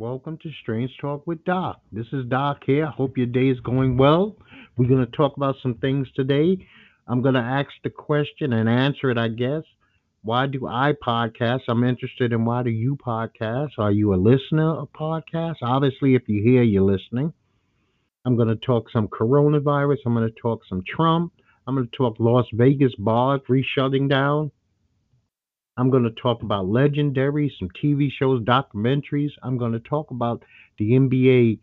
Welcome to Strange Talk with Doc. This is Doc here. Hope your day is going well. We're going to talk about some things today. I'm going to ask the question and answer it, I guess. Why do I podcast? I'm interested in why do you podcast? Are you a listener of podcasts? Obviously, if you're here, you're listening. I'm going to talk some coronavirus. I'm going to talk some Trump. I'm going to talk Las Vegas bars re-shutting down. I'm going to talk about legendary, some TV shows, documentaries. I'm going to talk about the NBA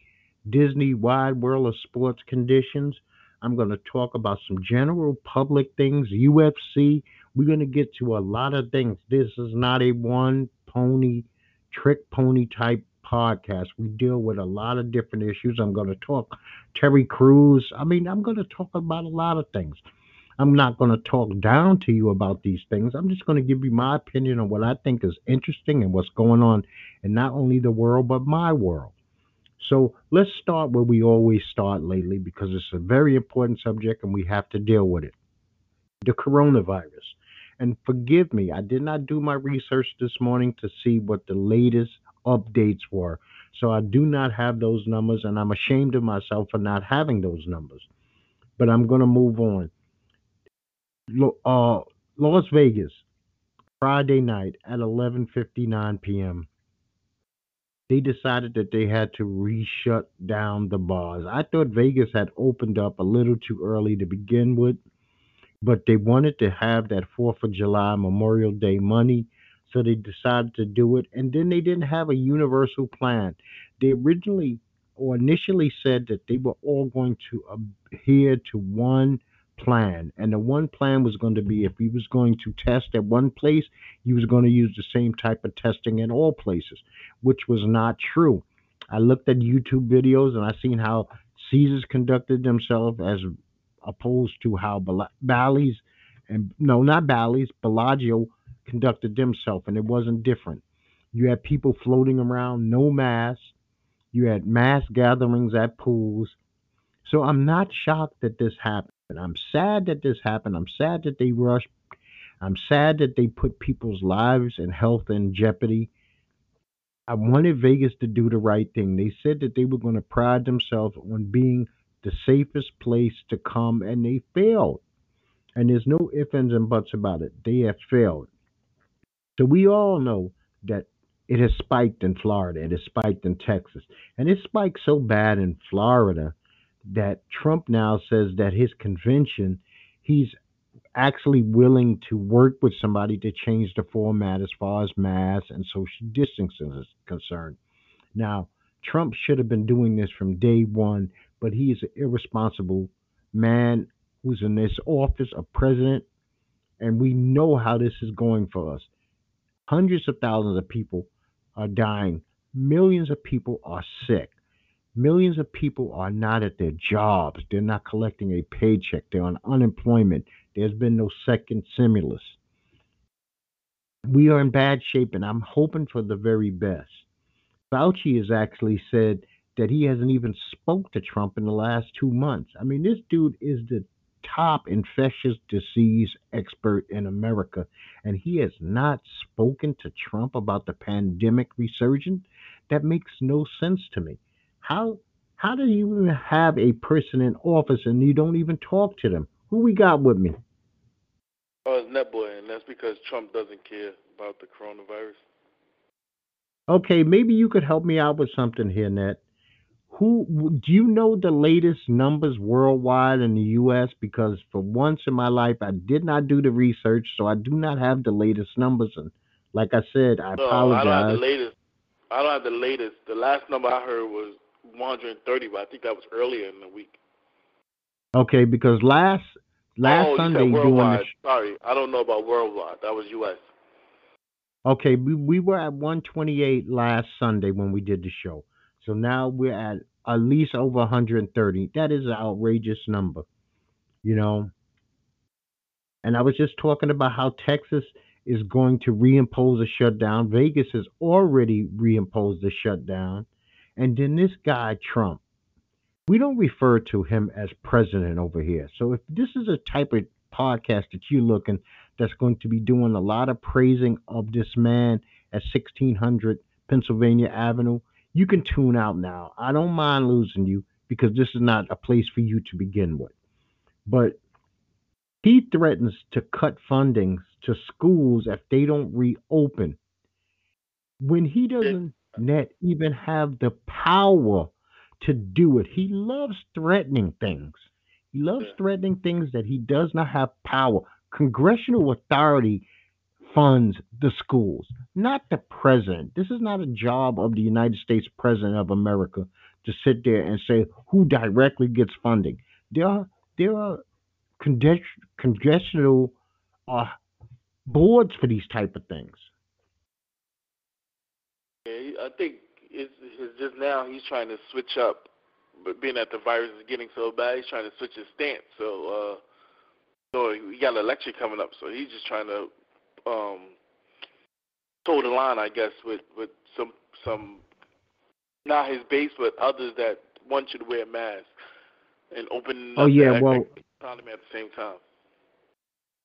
Disney Wide World of Sports conditions. I'm going to talk about some general public things, UFC. We're going to get to a lot of things. This is not a one pony, trick pony type podcast. We deal with a lot of different issues. I'm going to talk Terry Crews. I mean, I'm going to talk about a lot of things. I'm not going to talk down to you about these things. I'm just going to give you my opinion on what I think is interesting and what's going on in not only the world, but my world. So let's start where we always start lately because it's a very important subject and we have to deal with it the coronavirus. And forgive me, I did not do my research this morning to see what the latest updates were. So I do not have those numbers, and I'm ashamed of myself for not having those numbers. But I'm going to move on uh, Las Vegas, Friday night at 11:59 p.m. They decided that they had to re-shut down the bars. I thought Vegas had opened up a little too early to begin with, but they wanted to have that 4th of July Memorial Day money, so they decided to do it. And then they didn't have a universal plan. They originally or initially said that they were all going to adhere to one plan. And the one plan was going to be if he was going to test at one place, he was going to use the same type of testing in all places, which was not true. I looked at YouTube videos and I seen how Caesars conducted themselves as opposed to how Bally's and no, not Bally's, Bellagio conducted themselves, and it wasn't different. You had people floating around, no mask. You had mass gatherings at pools. So I'm not shocked that this happened. And I'm sad that this happened. I'm sad that they rushed. I'm sad that they put people's lives and health in jeopardy. I wanted Vegas to do the right thing. They said that they were going to pride themselves on being the safest place to come, and they failed. And there's no ifs, ands, and buts about it. They have failed. So we all know that it has spiked in Florida, it has spiked in Texas, and it spiked so bad in Florida that Trump now says that his convention, he's actually willing to work with somebody to change the format as far as mass and social distancing is concerned. Now, Trump should have been doing this from day one, but he is an irresponsible man who's in this office of president, and we know how this is going for us. Hundreds of thousands of people are dying, millions of people are sick. Millions of people are not at their jobs. They're not collecting a paycheck. They're on unemployment. There's been no second stimulus. We are in bad shape, and I'm hoping for the very best. Fauci has actually said that he hasn't even spoke to Trump in the last two months. I mean, this dude is the top infectious disease expert in America, and he has not spoken to Trump about the pandemic resurgence. That makes no sense to me. How how do you even have a person in office and you don't even talk to them? Who we got with me? Oh, it's Netboy, and that's because Trump doesn't care about the coronavirus. Okay, maybe you could help me out with something here, Net. Who do you know the latest numbers worldwide in the U.S.? Because for once in my life, I did not do the research, so I do not have the latest numbers. And like I said, I no, apologize. I don't have the latest. I don't have the latest. The last number I heard was 130, but I think that was earlier in the week. Okay, because last last oh, Sunday worldwide. doing the Sorry, I don't know about worldwide. That was U.S. Okay, we, we were at 128 last Sunday when we did the show. So now we're at at least over 130. That is an outrageous number, you know. And I was just talking about how Texas is going to reimpose a shutdown. Vegas has already reimposed a shutdown. And then this guy, Trump, we don't refer to him as president over here. So if this is a type of podcast that you're looking that's going to be doing a lot of praising of this man at 1600 Pennsylvania Avenue, you can tune out now. I don't mind losing you because this is not a place for you to begin with. But he threatens to cut fundings to schools if they don't reopen. When he doesn't net even have the power to do it, he loves threatening things. He loves threatening things that he does not have power. Congressional authority funds the schools, not the president. This is not a job of the United States president of America to sit there and say who directly gets funding. There are there are congressional uh, boards for these type of things. I think it's, it's just now he's trying to switch up, but being that the virus is getting so bad, he's trying to switch his stance. So, uh, so he got an election coming up, so he's just trying to um, toe the line, I guess, with with some some not his base, but others that want you to wear masks and open Oh yeah, well economy at the same time.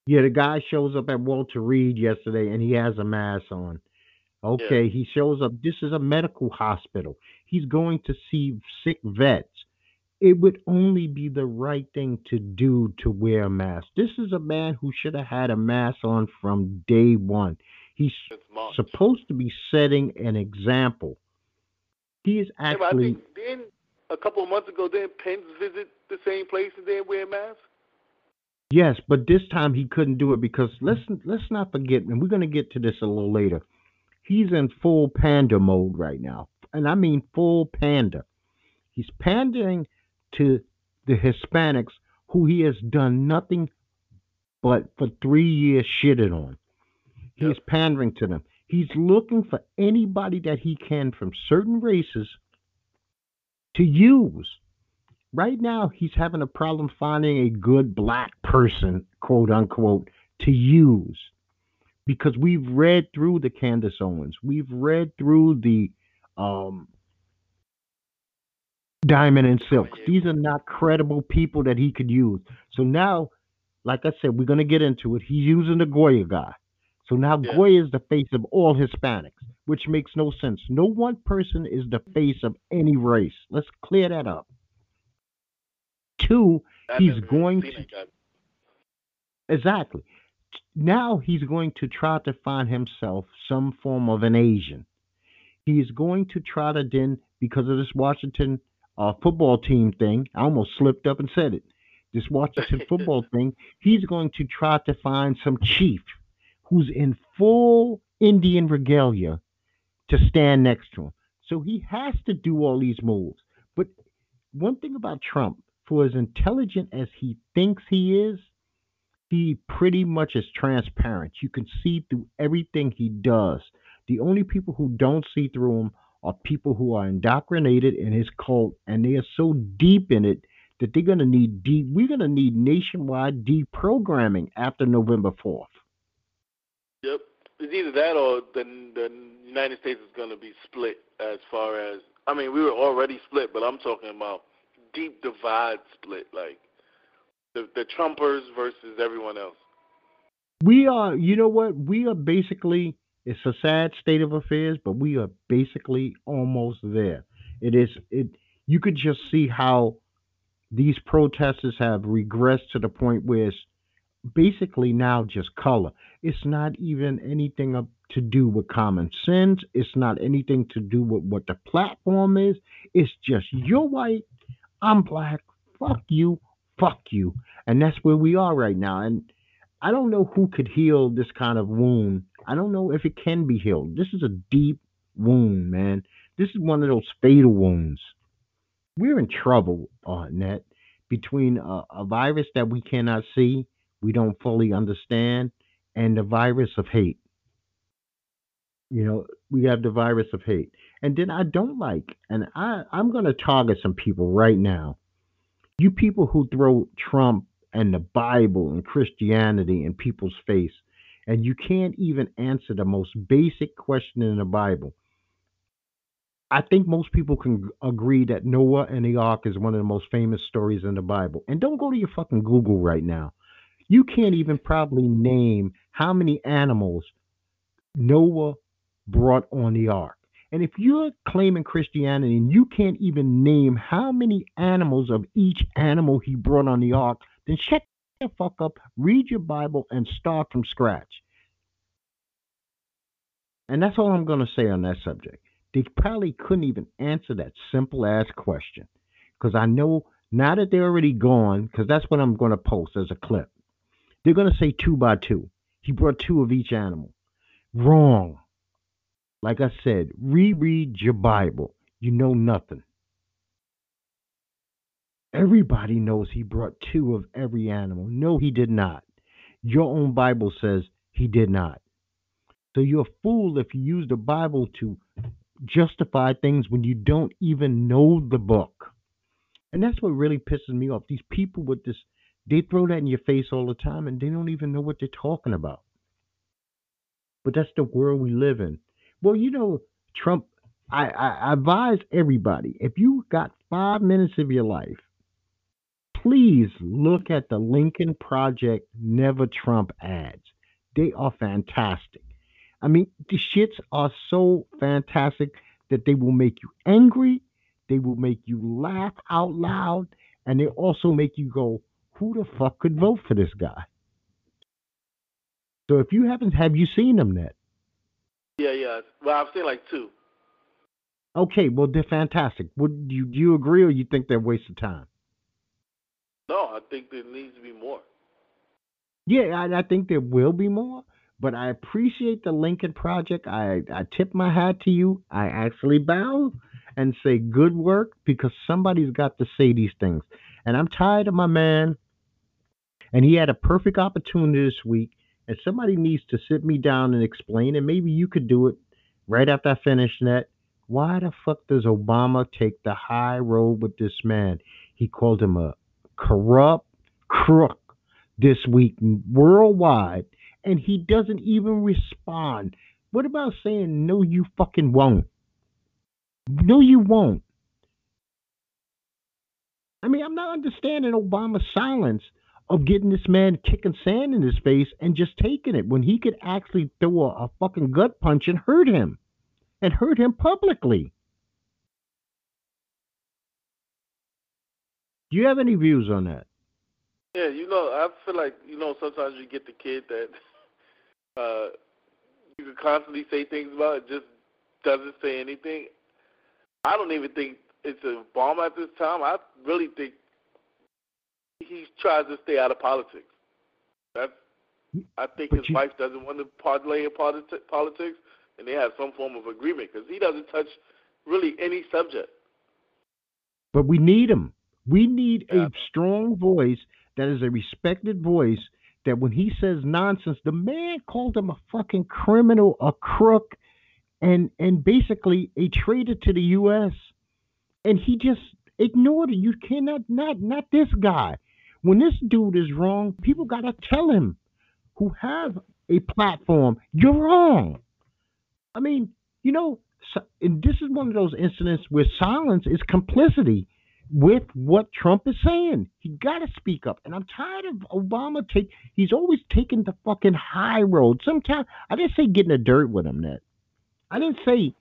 yeah, the guy shows up at Walter Reed yesterday and he has a mask on. Okay, he shows up. This is a medical hospital. He's going to see sick vets. It would only be the right thing to do to wear a mask. This is a man who should have had a mask on from day one. He's supposed to be setting an example. He is Yeah, I actually think then a couple of months ago, didn't Pence visit the same place and didn't wear a mask? Yes, but this time he couldn't do it because let's let's not forget, and we're gonna get to this a little later. He's in full panda mode right now, and I mean full panda. He's pandering to the Hispanics who he has done nothing but for three years shitted on. He's Yep. pandering to them. He's looking for anybody that he can from certain races to use. Right now, he's having a problem finding a good black person, quote unquote, to use. Because we've read through the Candace Owens, we've read through the um, Diamond and Silk. Kanye. These are not credible people that he could use. So now, like I said, we're going to get into it. He's using the Goya guy. So now Yeah. Goya is the face of all Hispanics, which makes no sense. No one person is the face of any race. Let's clear that up. Two, I've He's going to- exactly. Now he's going to try to find himself some form of an Asian. He is going to try to then, because of this Washington uh, football team thing, I almost slipped up and said it. This Washington football thing, he's going to try to find some chief who's in full Indian regalia to stand next to him. So he has to do all these moves. But one thing about Trump, for as intelligent as he thinks he is, he pretty much is transparent. You can see through everything he does. The only people who don't see through him are people who are indoctrinated in his cult and they are so deep in it that they're gonna need deep we're gonna need nationwide deprogramming after November fourth. Yep. It's either that or the the United States is going to be split as far as I mean, we were already split, but I'm talking about deep divide split, like the the Trumpers versus everyone else. We are you know what? We are basically it's a sad state of affairs, but we are basically almost there. It is it you could just see how these protesters have regressed to the point where it's basically now just color. It's not even anything to do with common sense. It's not anything to do with what the platform is. It's just you're white, I'm black, fuck you, fuck you. And that's where we are right now. And I don't know who could heal this kind of wound. I don't know if it can be healed. This is a deep wound, man. This is one of those fatal wounds. We're in trouble, uh, Net, between a, a virus that we cannot see, we don't fully understand, and the virus of hate. You know, we have the virus of hate. And then I don't like, and I, I'm going to target some people right now. You people who throw Trump and the Bible and Christianity in people's face, and you can't even answer the most basic question in the Bible. I think most people can agree that Noah and the ark is one of the most famous stories in the Bible. And don't go to your fucking Google right now. You can't even probably name how many animals Noah brought on the ark. And if you're claiming Christianity and you can't even name how many animals of each animal he brought on the ark, then shut the fuck up, read your Bible, and start from scratch. And that's all I'm going to say on that subject. They probably couldn't even answer that simple ass question. Because I know now that they're already gone, because that's what I'm going to post as a clip, they're going to say two by two. He brought two of each animal. Wrong. Like I said, reread your Bible. You know nothing. Everybody knows he brought two of every animal. No, he did not. Your own Bible says he did not. So you're a fool if you use the Bible to justify things when you don't even know the book. And that's what really pisses me off. These people with this, they throw that in your face all the time and they don't even know what they're talking about. But that's the world we live in. Well, you know, Trump, I, I advise everybody if you got five minutes of your life, please look at the Lincoln Project Never Trump ads. They are fantastic. I mean, the shits are so fantastic that they will make you angry, they will make you laugh out loud, and they also make you go, "Who the fuck could vote for this guy?" So if you haven't, have you seen them yet? Yeah, yeah. Well, I've seen like two. Okay, well they're fantastic. Would you do you agree, or you think they're a waste of time? No, I think there needs to be more. Yeah, I, I think there will be more, but I appreciate the Lincoln Project. I I tip my hat to you. I actually bow and say good work because somebody's got to say these things. And I'm tired of my man. And he had a perfect opportunity this week and somebody needs to sit me down and explain, and maybe you could do it right after I finish that. Why the fuck does Obama take the high road with this man? He called him a corrupt crook this week worldwide, and he doesn't even respond. What about saying, no, you fucking won't? No, you won't. I mean, I'm not understanding Obama's silence of getting this man kicking sand in his face and just taking it when he could actually throw a, a fucking gut punch and hurt him and hurt him publicly. Do you have any views on that? Yeah, you know, I feel like you know sometimes you get the kid that uh you can constantly say things about it, just doesn't say anything. I don't even think it's a bomb at this time. I really think he tries to stay out of politics. That's I think but his you, wife doesn't want to parlay in politi- politics, and they have some form of agreement because he doesn't touch really any subject. But we need him. We need yeah. a strong voice that is a respected voice. That when he says nonsense, the man called him a fucking criminal, a crook, and and basically a traitor to the U.S. And he just ignored it. You cannot not not this guy. When this dude is wrong, people got to tell him who have a platform, you're wrong. I mean, you know, and this is one of those incidents where silence is complicity with what Trump is saying. He got to speak up. And I'm tired of Obama take he's always taking the fucking high road. Sometimes I didn't say getting the dirt with him, Ned. I didn't say,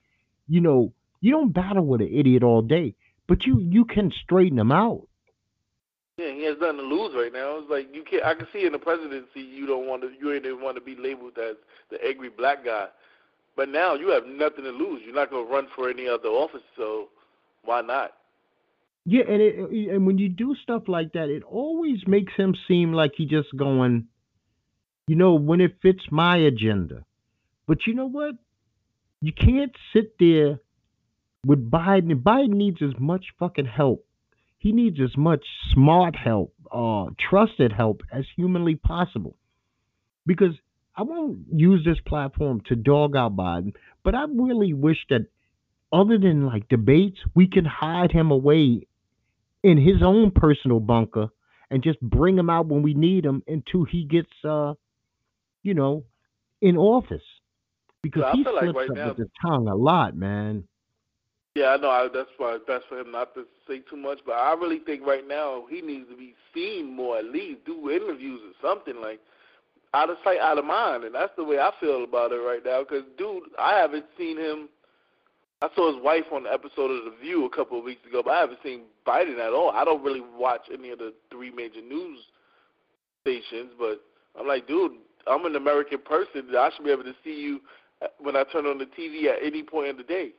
you know, you don't battle with an idiot all day, but you you can straighten him out. Yeah, he has nothing to lose right now. It's like you can't. I can see in the presidency you don't want to. You ain't even want to be labeled as the angry black guy. But now you have nothing to lose. You're not going to run for any other office, so why not? Yeah, and it, and when you do stuff like that, it always makes him seem like he just going, you know, when it fits my agenda. But you know what? You can't sit there with Biden. Biden needs as much fucking help he needs as much smart help, uh, trusted help as humanly possible. Because I won't use this platform to dog out Biden, but I really wish that other than like debates, we can hide him away in his own personal bunker and just bring him out when we need him until he gets, uh, you know, in office. Because he slips like right up now, with his tongue a lot, man. Yeah, I know. I, that's why it's best for him not to say too much. But I really think right now he needs to be seen more. At least do interviews or something like out of sight, out of mind. And that's the way I feel about it right now. Because dude, I haven't seen him I saw his wife on the episode of The View a couple of weeks ago, but I haven't seen Biden at all. I don't really watch any of the three major news stations, but I'm like, dude, I'm an American person. I should be able to see you uh, when I turn on the TV at any point of the day.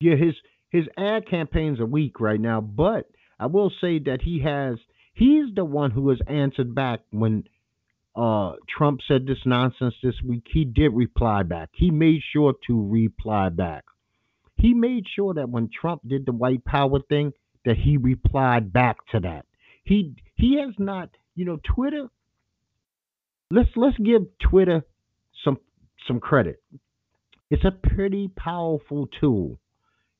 Yeah, his his ad campaigns are weak right now, but I will say that he has he's the one who has answered back when uh, Trump said this nonsense this week. He did reply back. He made sure to reply back. He made sure that when Trump did the white power thing, that he replied back to that. He he has not, you know, Twitter. Let's let's give Twitter some some credit. It's a pretty powerful tool.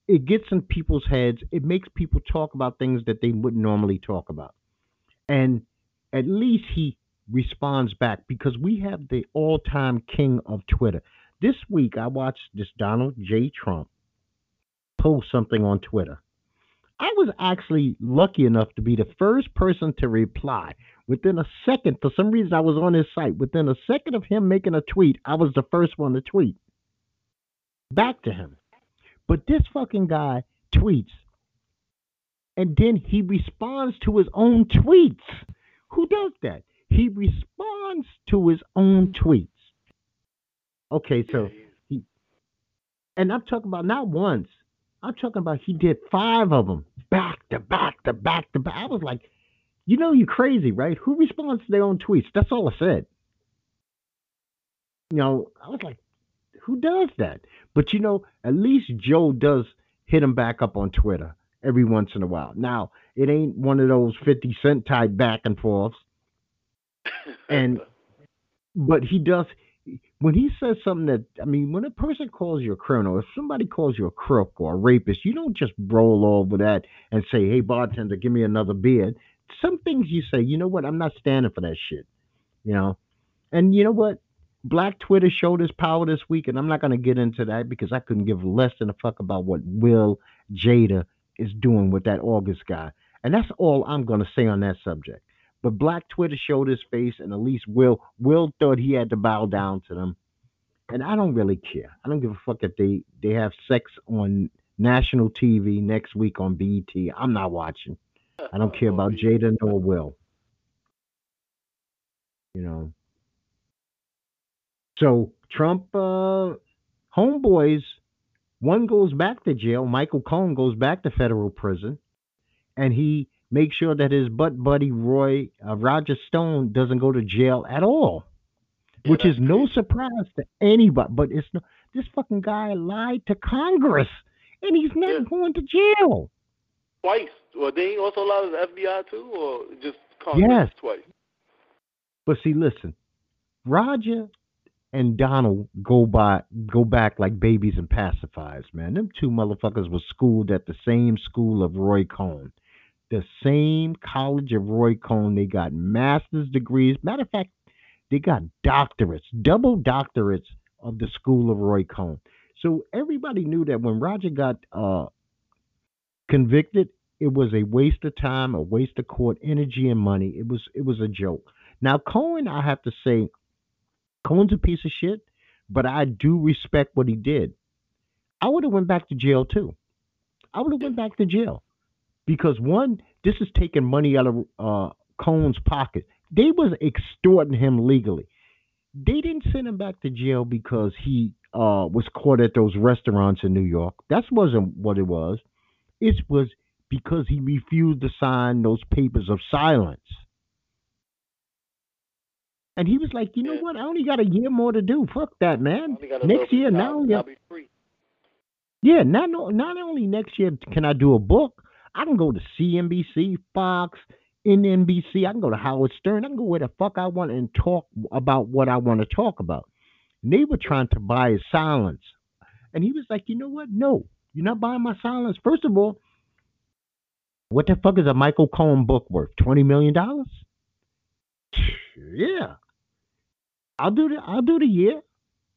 It gets in people's heads. It makes people talk about things that they wouldn't normally talk about. And at least he responds back because we have the all time king of Twitter. This week, I watched this Donald J. Trump post something on Twitter. I was actually lucky enough to be the first person to reply. Within a second, for some reason, I was on his site. Within a second of him making a tweet, I was the first one to tweet back to him. But this fucking guy tweets and then he responds to his own tweets. Who does that? He responds to his own tweets. Okay, so he, and I'm talking about not once. I'm talking about he did five of them back to back to back to back. I was like, you know, you're crazy, right? Who responds to their own tweets? That's all I said. You know, I was like, who does that? But you know, at least Joe does hit him back up on Twitter every once in a while. Now, it ain't one of those 50 cent type back and forths and but he does when he says something that I mean, when a person calls you a criminal, if somebody calls you a crook or a rapist, you don't just roll over that and say, "Hey, bartender, give me another beer." Some things you say, you know what? I'm not standing for that shit. You know, and you know what? Black Twitter showed his power this week, and I'm not going to get into that because I couldn't give less than a fuck about what Will Jada is doing with that August guy, and that's all I'm going to say on that subject. But Black Twitter showed his face, and at least Will Will thought he had to bow down to them. And I don't really care. I don't give a fuck if they they have sex on national TV next week on BET. I'm not watching. I don't care about Jada nor Will. You know. So Trump uh homeboys, one goes back to jail. Michael Cohen goes back to federal prison, and he makes sure that his butt buddy Roy uh, Roger Stone doesn't go to jail at all, yeah, which is no surprise to anybody. But it's no, this fucking guy lied to Congress, and he's not yeah. going to jail twice. Well, they also lied to the FBI too, or just Congress yes. twice. But see, listen, Roger and Donald go by go back like babies and pacifiers, man. Them two motherfuckers were schooled at the same school of Roy Cohn the same college of Roy Cohn. They got master's degrees. Matter of fact, they got doctorates, double doctorates of the school of Roy Cohn. So everybody knew that when Roger got uh, convicted, it was a waste of time, a waste of court energy and money. It was it was a joke. Now Cohen, I have to say, Cohen's a piece of shit, but I do respect what he did. I would have went back to jail too. I would have went back to jail because one, this is taking money out of uh, Cohen's pocket. They was extorting him legally. They didn't send him back to jail because he uh, was caught at those restaurants in New York. That wasn't what it was. It was because he refused to sign those papers of silence. And he was like, you know what? I only got a year more to do. Fuck that, man. Next year, now, I'll be free. Yeah, not not only next year can I do a book, I can go to CNBC, Fox, NBC. I can go to Howard Stern. I can go where the fuck I want and talk about what I want to talk about. And they were trying to buy his silence. And he was like, you know what? No, you're not buying my silence. First of all, what the fuck is a Michael Cohen book worth? $20 million? Yeah. I'll do the I'll do the year.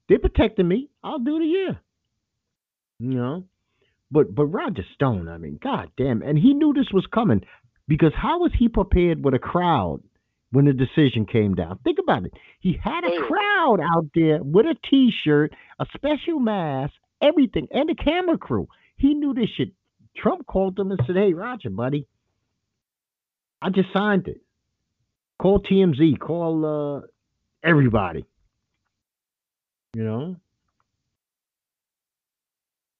They protecting me. I'll do the year. You know? But but Roger Stone, I mean, god damn, and he knew this was coming because how was he prepared with a crowd when the decision came down? Think about it. He had a crowd out there with a T-shirt, a special mask, everything, and the camera crew. He knew this shit. Trump called him and said, "Hey, Roger, buddy, I just signed it. Call TMZ. Call uh, everybody. You know."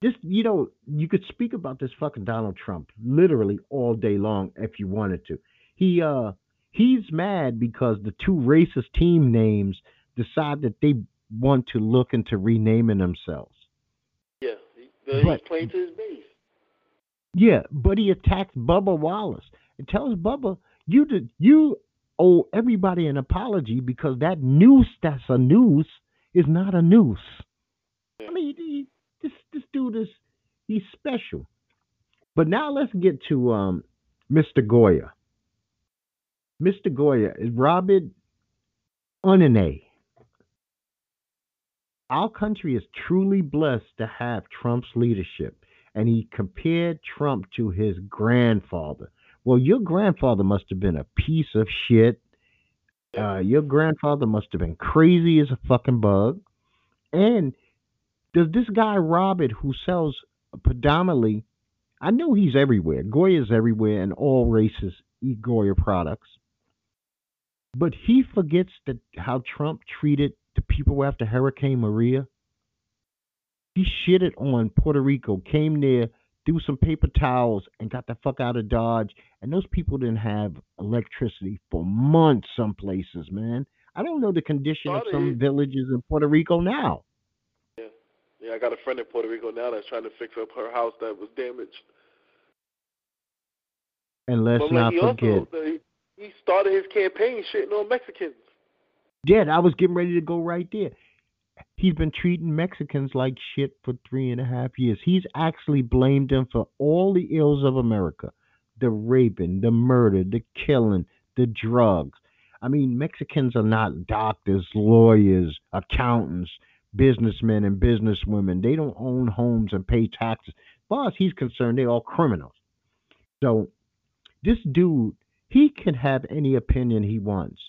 Just you know, you could speak about this fucking Donald Trump literally all day long if you wanted to. He uh he's mad because the two racist team names decide that they want to look into renaming themselves. Yeah, he, he's but, playing to his base. Yeah, but he attacked Bubba Wallace and tells Bubba, "You did you owe everybody an apology because that noose that's a noose is not a noose." I mean, he, this this dude is he's special. But now let's get to um, Mr. Goya. Mr. Goya is Robert Unanue. Our country is truly blessed to have Trump's leadership. And he compared Trump to his grandfather. Well, your grandfather must have been a piece of shit. Uh, your grandfather must have been crazy as a fucking bug. And does this guy Robert, who sells predominantly, I know he's everywhere. Goya's everywhere, and all races eat Goya products. But he forgets that how Trump treated the people after Hurricane Maria. He shitted on Puerto Rico, came there, threw some paper towels, and got the fuck out of Dodge. And those people didn't have electricity for months, some places, man. I don't know the condition of some villages in Puerto Rico now. Yeah, yeah. I got a friend in Puerto Rico now that's trying to fix up her house that was damaged. And let's but not forget. Also, he started his campaign shitting on Mexicans. Yeah, I was getting ready to go right there. He's been treating Mexicans like shit for three and a half years. He's actually blamed them for all the ills of America the raping, the murder, the killing, the drugs. I mean, Mexicans are not doctors, lawyers, accountants, businessmen, and businesswomen. They don't own homes and pay taxes. As far as he's concerned, they're all criminals. So this dude he can have any opinion he wants,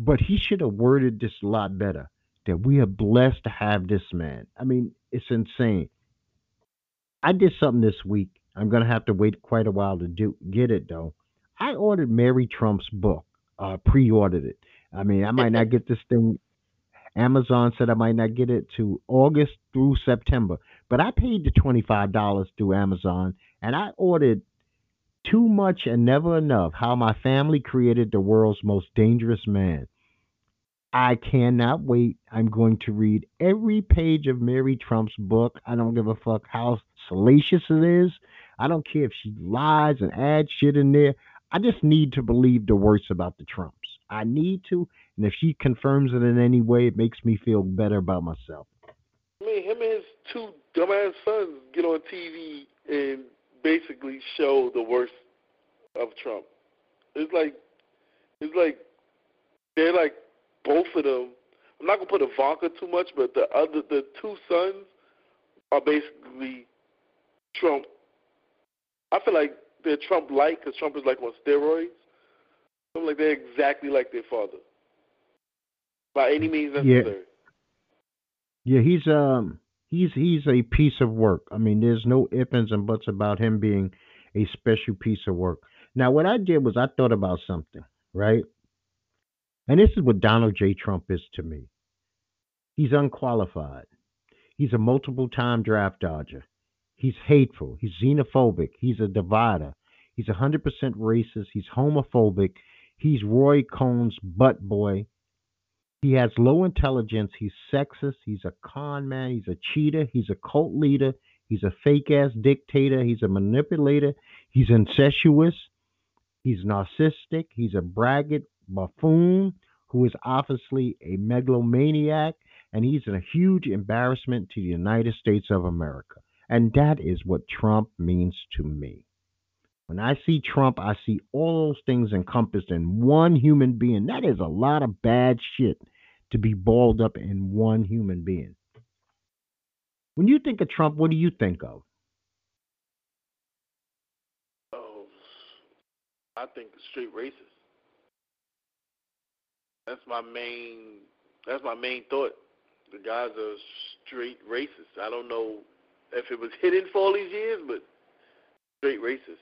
but he should have worded this a lot better. That we are blessed to have this man. I mean, it's insane. I did something this week. I'm gonna have to wait quite a while to do get it though. I ordered Mary Trump's book. Uh, pre-ordered it. I mean, I might not get this thing. Amazon said I might not get it to August through September, but I paid the twenty-five dollars through Amazon, and I ordered too much and never enough how my family created the world's most dangerous man. I cannot wait. I'm going to read every page of Mary Trump's book. I don't give a fuck how salacious it is. I don't care if she lies and adds shit in there. I just need to believe the worst about the Trumps. I need to, and if she confirms it in any way, it makes me feel better about myself. I mean, him and his two dumbass sons get on TV and basically show the worst of Trump. It's like it's like they're like both of them. I'm not gonna put Ivanka too much, but the other the two sons are basically Trump. I feel like they're Trump like because Trump is like on steroids. I'm like they're exactly like their father by any means necessary. Yeah, yeah he's um he's he's a piece of work. I mean, there's no ifs ands and buts about him being a special piece of work. Now, what I did was I thought about something, right? And this is what Donald J. Trump is to me. He's unqualified. He's a multiple time draft dodger. He's hateful. He's xenophobic. He's a divider. He's 100% racist. He's homophobic. He's Roy Cohn's butt boy. He has low intelligence. He's sexist. He's a con man. He's a cheater. He's a cult leader. He's a fake ass dictator. He's a manipulator. He's incestuous. He's narcissistic. He's a braggart buffoon who is obviously a megalomaniac. And he's a huge embarrassment to the United States of America. And that is what Trump means to me. When I see Trump, I see all those things encompassed in one human being. That is a lot of bad shit to be balled up in one human being. When you think of Trump, what do you think of? Oh, I think straight racist. That's my main. That's my main thought. the guy's are straight racist. I don't know if it was hidden for all these years, but straight racist.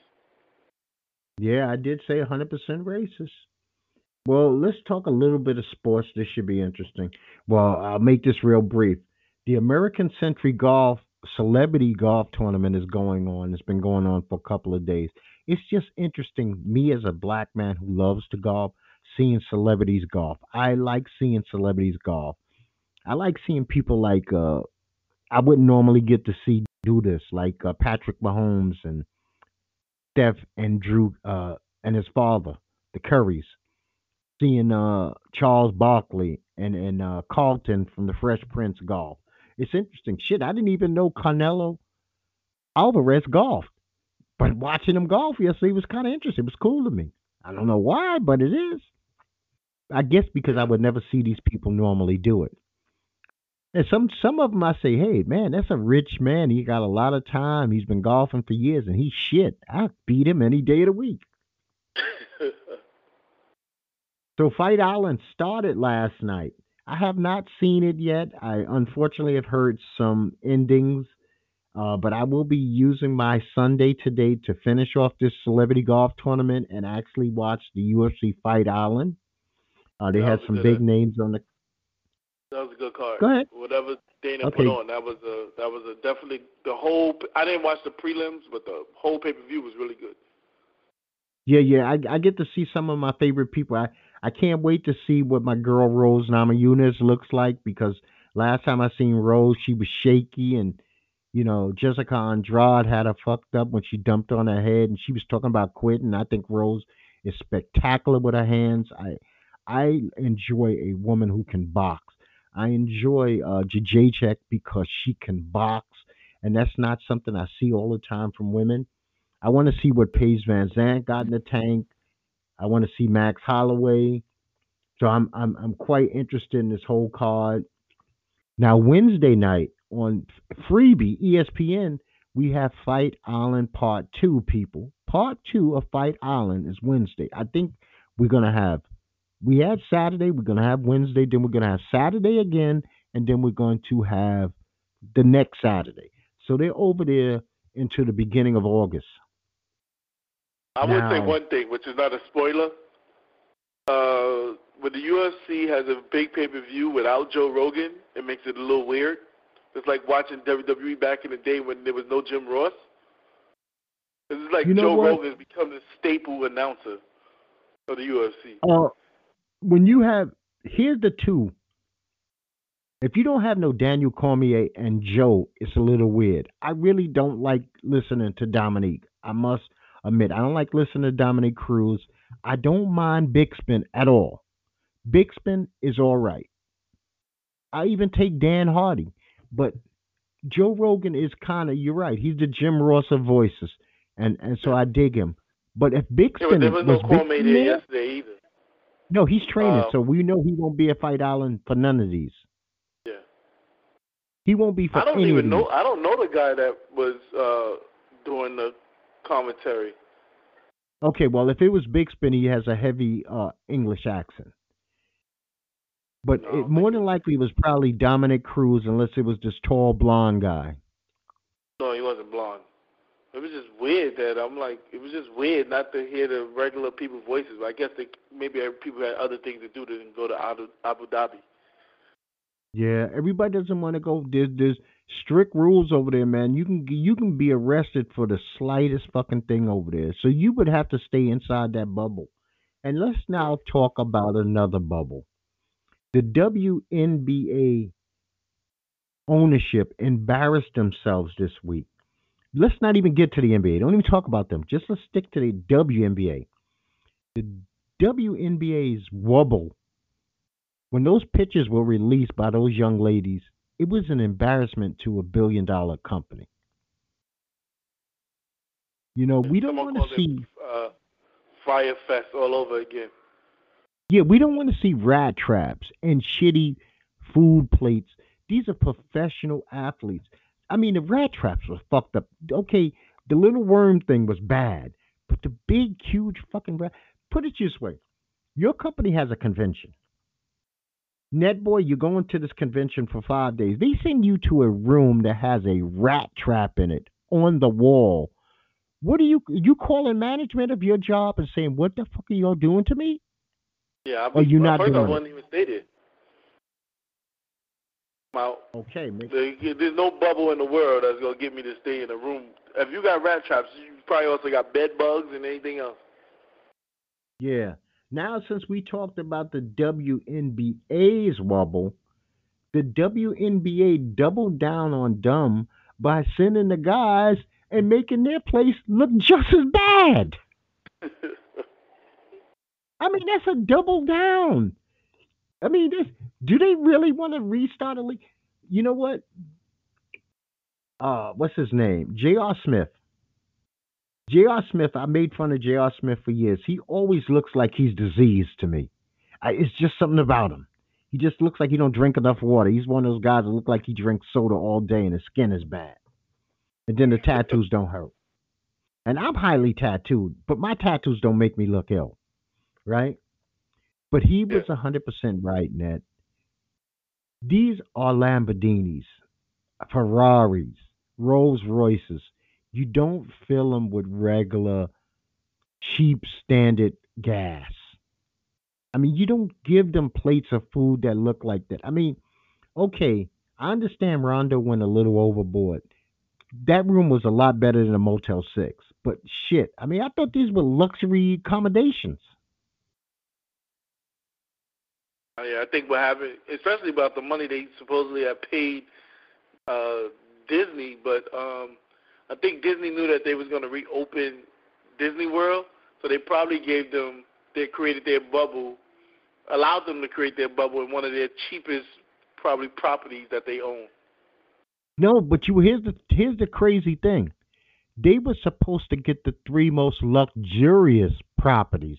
Yeah, I did say 100% racist. Well, let's talk a little bit of sports. This should be interesting. Well, I'll make this real brief. The American Century Golf Celebrity Golf Tournament is going on. It's been going on for a couple of days. It's just interesting, me as a black man who loves to golf, seeing celebrities golf. I like seeing celebrities golf. I like seeing people like uh I wouldn't normally get to see do this, like uh, Patrick Mahomes and Steph and Drew uh and his father, the Currys. Seeing uh Charles Barkley and and uh Carlton from the Fresh Prince golf. It's interesting. Shit, I didn't even know Canelo Alvarez golfed. But watching him golf yesterday was kind of interesting. It was cool to me. I don't know why, but it is. I guess because I would never see these people normally do it. And some some of them I say, hey man, that's a rich man. He got a lot of time. He's been golfing for years, and he's shit. I beat him any day of the week. so Fight Island started last night. I have not seen it yet. I unfortunately have heard some endings, uh, but I will be using my Sunday today to finish off this celebrity golf tournament and actually watch the UFC Fight Island. Uh, they That had some big uh, names on the. That was a good card. Go ahead. Whatever Dana Okay. put on, that was a that was a definitely the whole. I didn't watch the prelims, but the whole pay per view was really good. Yeah, yeah, I, I get to see some of my favorite people. I, I can't wait to see what my girl Rose Namajunas looks like because last time I seen Rose, she was shaky and you know Jessica Andrade had her fucked up when she dumped on her head and she was talking about quitting. I think Rose is spectacular with her hands. I I enjoy a woman who can box. I enjoy uh, Jacek because she can box, and that's not something I see all the time from women. I want to see what Paige VanZant got in the tank. I want to see Max Holloway. So I'm I'm I'm quite interested in this whole card. Now Wednesday night on Freebie ESPN, we have Fight Island Part Two. People, Part Two of Fight Island is Wednesday. I think we're gonna have. We had Saturday. We're gonna have Wednesday. Then we're gonna have Saturday again, and then we're going to have the next Saturday. So they're over there into the beginning of August. I would say one thing, which is not a spoiler. Uh, when the UFC has a big pay per view without Joe Rogan, it makes it a little weird. It's like watching WWE back in the day when there was no Jim Ross. It's like You know Joe what? Rogan has become the staple announcer of the UFC. Uh, when you have here's the two. If you don't have no Daniel Cormier and Joe, it's a little weird. I really don't like listening to Dominick. I must admit, I don't like listening to Dominick Cruz. I don't mind Bisping at all. Bisping is all right. I even take Dan Hardy, but Joe Rogan is kind of you're right. He's the Jim Ross of voices, and and so I dig him. But if Bisping there was no was Cormier Bisping there there, yesterday either. No, he's training, Uh, so we know he won't be at Fight Island for none of these. Yeah. He won't be for I don't even know. I don't know the guy that was uh, doing the commentary. Okay, well, if it was Bisping, he has a heavy uh, English accent. But No, it, more than likely, it was probably Dominick Cruz, unless it was this tall blonde guy. No, he wasn't blonde. It was just weird that I'm like, it was just weird not to hear the regular people's voices. But I guess they maybe people had other things to do than go to Abu, Abu Dhabi. Yeah, everybody doesn't want to go. There's there's strict rules over there, man. You can you can be arrested for the slightest fucking thing over there. So you would have to stay inside that bubble. And let's now talk about another bubble. The WNBA ownership embarrassed themselves this week. Let's not even get to the NBA. Don't even talk about them. Just let's stick to the WNBA. The WNBA's wubble when those pictures were released by those young ladies, it was an embarrassment to a billion dollar company. You know, we don't want to see, uh, Fyre Fest all over again. yeah, we don't want to see rat traps and shitty food plates. These are professional athletes. I mean, the rat traps were fucked up. Okay, the little worm thing was bad, but the big, huge fucking rat. Put it this way: your company has a convention. Net boy, you're going to this convention for five days. They send you to a room that has a rat trap in it on the wall. What are you you calling management of your job and saying, What the fuck are y'all doing to me? Yeah, I Or you not I doing it? wasn't even stay there. My, Okay, there- there's no bubble in the world that's gonna get me to stay in a room. If you got rat traps, you probably also got bed bugs and anything else. Yeah. Now, since we talked about the WNBA's wubble, the WNBA doubled down on dumb by sending the guys and making their place look just as bad. I mean, that's a double down. I mean, do they really want to restart a league? You know what? Uh, what's his name? J.R. Smith. J.R. Smith, I made fun of J.R. Smith for years. He always looks like he's diseased to me. I, it's just something about him. He just looks like he don't drink enough water. He's one of those guys that look like he drinks soda all day and his skin is bad. And then the tattoos don't hurt. And I'm highly tattooed, but my tattoos don't make me look ill, right? But he was a 100% right, Ned. These are Lamborghinis, Ferraris, Rolls Royces. You don't fill them with regular, cheap, standard gas. I mean, you don't give them plates of food that look like that. I mean, okay, I understand Rondo went a little overboard. That room was a lot better than a Motel 6. But shit, I mean, I thought these were luxury accommodations. Uh, Yeah, I think what happened, especially about the money they supposedly have paid uh, Disney, but um, I think Disney knew that they was going to reopen Disney World, so they probably gave them, they created their bubble, allowed them to create their bubble in one of their cheapest probably properties that they own. No, but you here's the here's the crazy thing. They were supposed to get the three most luxurious properties.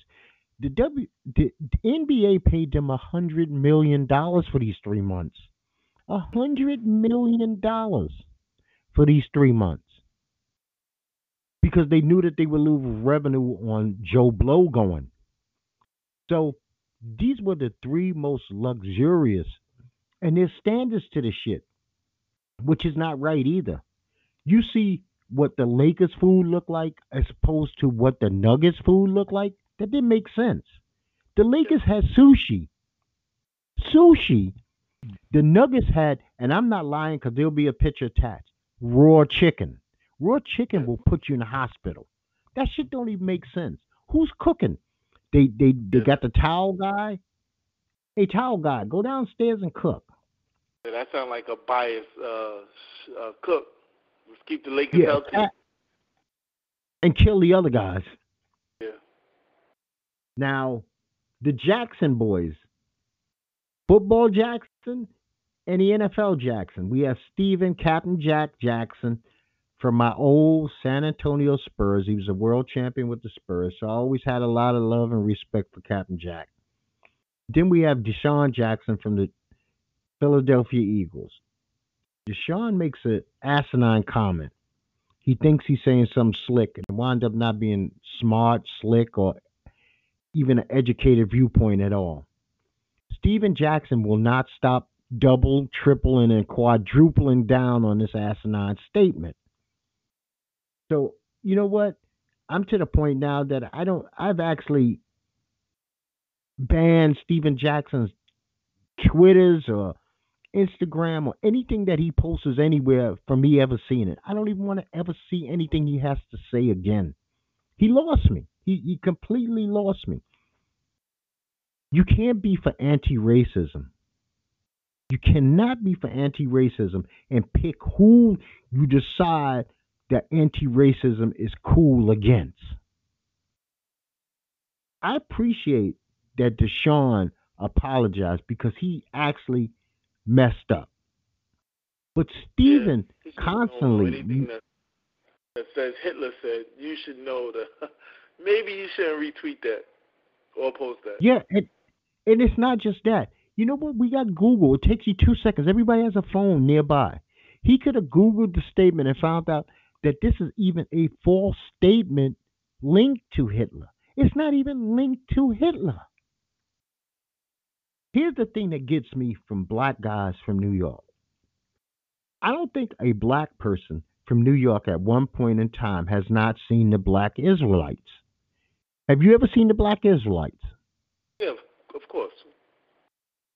The W the, the NBA paid them a hundred million dollars for these three months. A hundred million dollars for these three months. Because they knew that they would lose revenue on Joe Blow going. So these were the three most luxurious and there's standards to the shit which is not right either. You see what the Lakers food looked like as opposed to what the Nuggets food looked like? That didn't make sense. The Lakers had sushi. Sushi. The Nuggets had, and I'm not lying because there'll be a picture attached, raw chicken. Raw chicken will put you in the hospital. That shit don't even make sense. Who's cooking? They they they got the towel guy. Hey, towel guy, go downstairs and cook. Yeah, That sounds like a biased uh, uh, cook. Let's keep the Lakers Yeah, healthy. and kill the other guys. Now, the Jackson boys, football Jackson and the NFL Jackson. We have Stephen Captain Jack Jackson from my old San Antonio Spurs. He was a world champion with the Spurs, so I always had a lot of love and respect for Captain Jack. Then we have DeSean Jackson from the Philadelphia Eagles. DeSean makes an asinine comment. He thinks he's saying something slick and wind up not being smart, slick, or even an educated viewpoint at all. Stephen Jackson will not stop double, tripling, and quadrupling down on this asinine statement. So, you know what? I'm to the point now that I don't, I've actually banned Stephen Jackson's Twitters or Instagram or anything that he posts anywhere from me ever seeing it. I don't even want to ever see anything he has to say again. He lost me. He, he completely lost me. You can't be for anti racism. You cannot be for anti racism and pick who you decide that anti racism is cool against. I appreciate that DeSean apologized because he actually messed up. But should know constantly that, that says Hitler said, you should know that. Maybe you shouldn't retweet that or post that. Yeah, and, and it's not just that. You know what? We got Google. It takes you two seconds. Everybody has a phone nearby. He could have Googled the statement and found out that this is even a false statement linked to Hitler. It's not even linked to Hitler. Here's the thing that gets me from black guys from New York. I don't think a black person from New York at one point in time has not seen the black Israelites. Have you ever seen the black Israelites? Of course.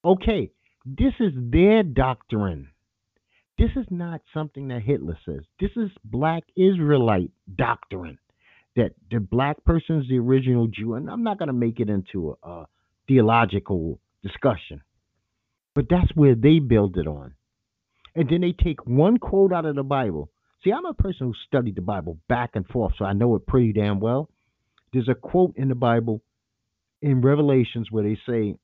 Okay, this is their doctrine. This is not something that Hitler says. This is black Israelite doctrine that the black person is the original Jew. And I'm not going to make it into a, a theological discussion, but that's where they build it on. And then they take one quote out of the Bible. See, I'm a person who studied the Bible back and forth, so I know it pretty damn well. There's a quote in the Bible in Revelations where they say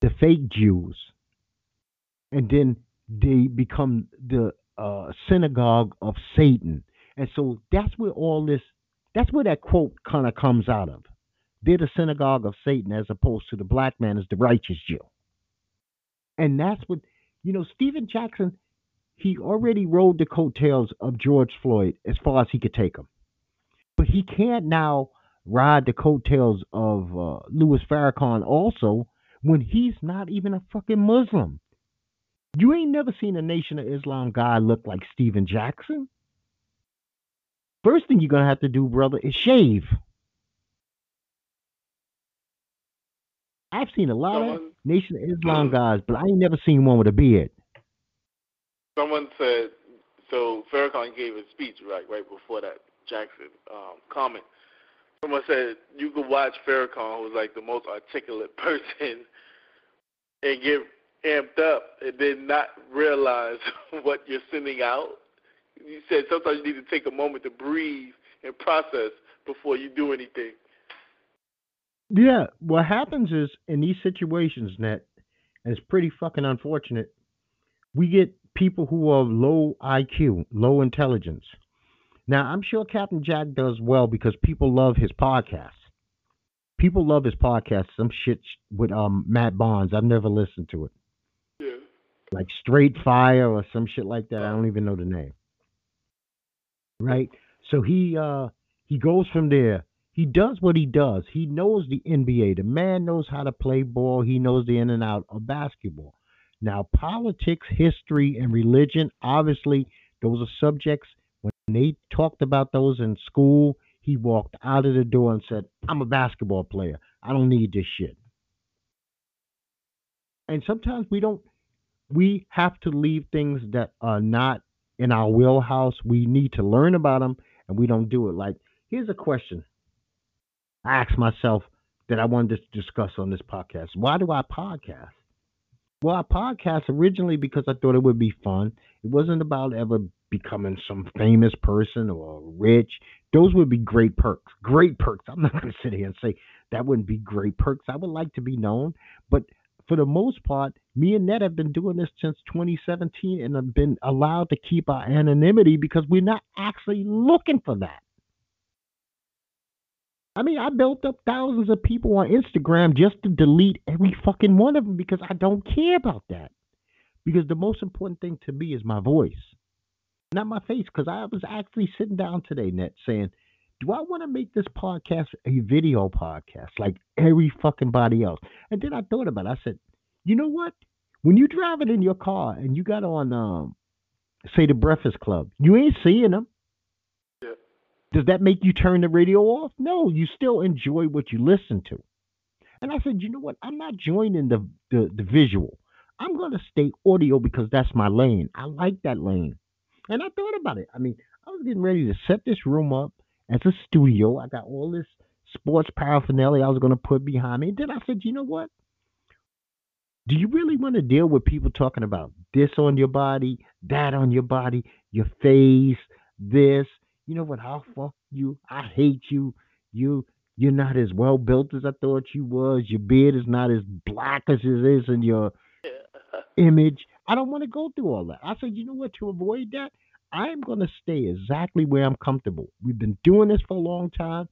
the fake Jews, and then they become the uh, synagogue of Satan. And so that's where all this, that's where that quote kind of comes out of. They're the synagogue of Satan as opposed to the black man as the righteous Jew. And that's what, you know, Stephen Jackson, he already rode the coattails of George Floyd as far as he could take him. But he can't now ride the coattails of uh, Louis Farrakhan also when he's not even a fucking Muslim. You ain't never seen a Nation of Islam guy look like Stephen Jackson. First thing you're gonna have to do, brother, is shave. I've seen a lot Someone, of Nation of Islam guys, but I ain't never seen one with a beard. Someone said so. Farrakhan gave a speech right right before that Jackson um, comment. Someone said you could watch Farrakhan, who's like the most articulate person, and get amped up and then not realize what you're sending out. You said sometimes you need to take a moment to breathe and process before you do anything. Yeah, what happens is in these situations, net, and it's pretty fucking unfortunate. We get people who are low IQ, low intelligence. Now, I'm sure Captain Jack does well because people love his podcast. People love his podcast. Some shit with um Matt Barnes. I've never listened to it. Yeah. Like Straight Fire or some shit like that. I don't even know the name. Right? So he uh he goes from there. He does what he does. He knows the NBA. The man knows how to play ball. He knows the in and out of basketball. Now, politics, history, and religion, obviously, those are subjects. They talked about those in school, he walked out of the door and said, I'm a basketball player. I don't need this shit. And sometimes we don't, we have to leave things that are not in our wheelhouse. We need to learn about them and we don't do it. Like, here's a question I asked myself that I wanted to discuss on this podcast. Why do I podcast? Well, I podcast originally because I thought it would be fun. It wasn't about ever becoming some famous person or rich. Those would be great perks. Great perks. I'm not going to sit here and say that wouldn't be great perks. I would like to be known, but for the most part, me and Ned have been doing this since 2017 and have been allowed to keep our anonymity because we're not actually looking for that. I mean, I built up thousands of people on Instagram just to delete every fucking one of them because I don't care about that. Because the most important thing to me is my voice, not my face. Because I was actually sitting down today, Net, saying, do I want to make this podcast a video podcast like every fucking body else? And then I thought about it. I said, you know what? When you drive it in your car and you got on, um, say, the Breakfast Club, you ain't seeing them. Yeah. Does that make you turn the radio off? No, you still enjoy what you listen to. And I said, you know what? I'm not joining the the, the visual. I'm going to stay audio because that's my lane. I like that lane. And I thought about it. I mean, I was getting ready to set this room up as a studio. I got all this sports paraphernalia I was going to put behind me. And then I said, you know what? Do you really want to deal with people talking about this on your body, that on your body, your face, this? You know what? I'll fuck you. I hate you. You you're not as well built as I thought you was. Your beard is not as black as it is in your image. I don't want to go through all that. I said, you know what? To avoid that, I am going to stay exactly where I'm comfortable. We've been doing this for a long time.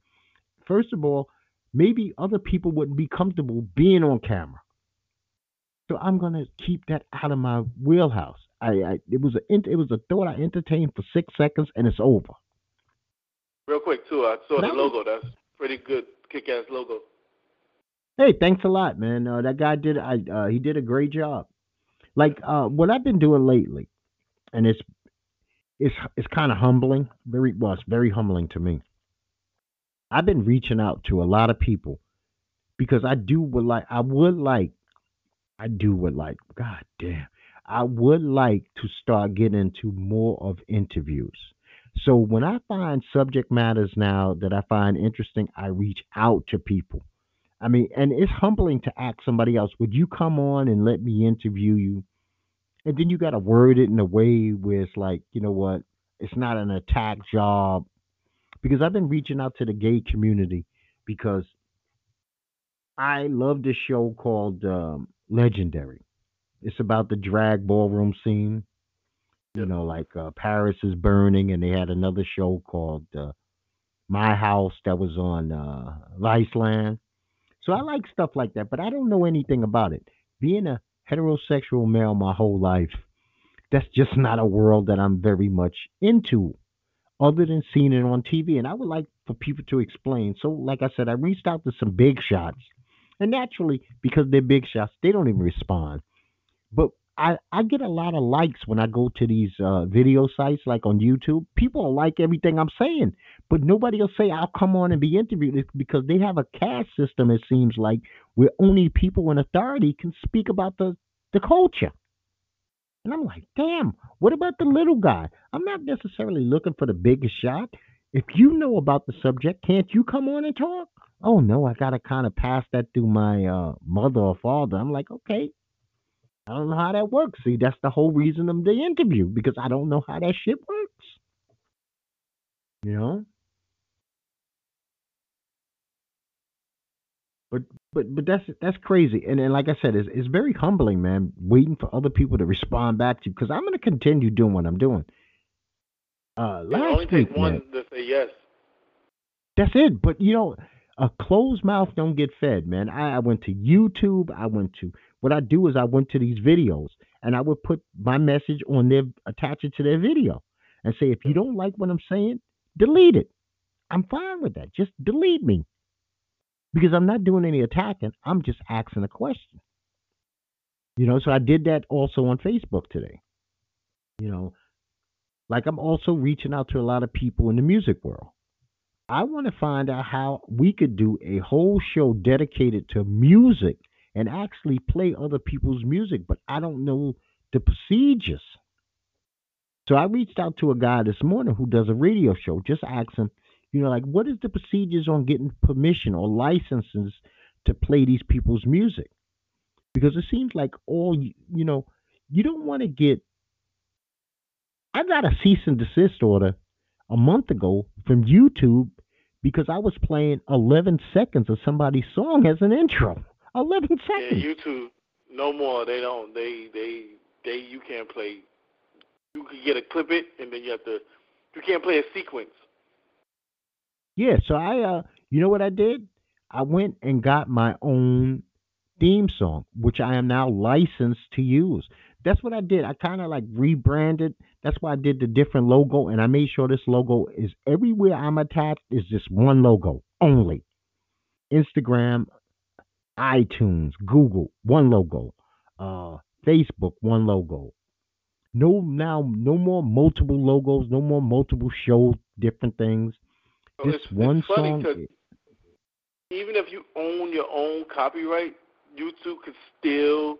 First of all, maybe other people wouldn't be comfortable being on camera. So I'm going to keep that out of my wheelhouse. I, I it was a it was a thought I entertained for six seconds and it's over. Real quick too, I saw the logo. That's pretty good, kick-ass logo. Hey, thanks a lot, man. Uh, that guy did. I uh, he did a great job. Like uh, what I've been doing lately, and it's it's it's kind of humbling. Very well, it's very humbling to me. I've been reaching out to a lot of people because I do would like I would like I do would like God damn I would like to start getting into more of interviews. So when I find subject matters now that I find interesting, I reach out to people. I mean, and it's humbling to ask somebody else, would you come on and let me interview you? And then you got to word it in a way where it's like, you know what? It's not an attack job. Because I've been reaching out to the gay community because I love this show called um, Legendary. It's about the drag ballroom scene. You know, like uh, Paris is Burning, and they had another show called uh, My House that was on uh, Viceland. So I like stuff like that, but I don't know anything about it. Being a heterosexual male my whole life, that's just not a world that I'm very much into, other than seeing it on TV. And I would like for people to explain. So, like I said, I reached out to some big shots, and naturally, because they're big shots, they don't even respond. But I, I get a lot of likes when I go to these uh, video sites like on YouTube. People like everything I'm saying, but nobody will say I'll come on and be interviewed It's because they have a caste system. It seems like where only people in authority can speak about the the culture. And I'm like, damn, what about the little guy? I'm not necessarily looking for the biggest shot. If you know about the subject, can't you come on and talk? Oh no, I gotta kind of pass that through my uh, mother or father. I'm like, okay, I don't know how that works. See, that's the whole reason of the interview because I don't know how that shit works. You know? But but but that's that's crazy, and and like I said, it's it's very humbling, man. Waiting for other people to respond back to you because I'm going to continue doing what I'm doing. Uh, last it only week, takes one man, to say yes. That's it. But you know, a closed mouth don't get fed, man. I, I went to YouTube. I went to what I do is I went to these videos and I would put my message on their attach it to their video and say if you don't like what I'm saying, delete it. I'm fine with that. Just delete me. Because I'm not doing any attacking. I'm just asking a question. You know, so I did that also on Facebook today. You know, like I'm also reaching out to a lot of people in the music world. I want to find out how we could do a whole show dedicated to music and actually play other people's music, but I don't know the procedures. So I reached out to a guy this morning who does a radio show, just him, you know, like what is the procedures on getting permission or licenses to play these people's music? Because it seems like all you know, you don't want to get I got a cease and desist order a month ago from YouTube because I was playing 11 seconds of somebody's song as an intro. 11 seconds. Yeah, YouTube, no more. They don't. They they they. You can't play. You can get a clip it, and then you have to. You can't play a sequence. Yeah. So I, uh, you know what I did? I went and got my own theme song, which I am now licensed to use. That's what I did. I kind of like rebranded. That's why I did the different logo, and I made sure this logo is everywhere I'm attached is just one logo only. Instagram, iTunes, Google, one logo. Uh, Facebook, one logo. No now, no more multiple logos, no more multiple shows, different things. So Just it's, one it's funny song. even if you own your own copyright, YouTube could still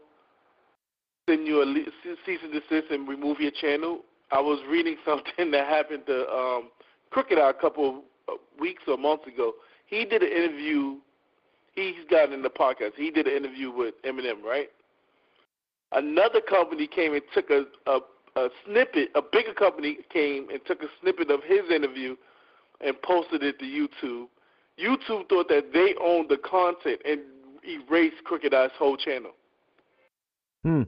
send you a le- cease and desist and remove your channel. I was reading something that happened to um, Crooked I a couple of weeks or months ago. He did an interview. He's gotten in the podcast. He did an interview with Eminem, right? Another company came and took a, a a snippet. A bigger company came and took a snippet of his interview and posted it to YouTube. YouTube thought that they owned the content and erased Crooked I's whole channel. Hmm.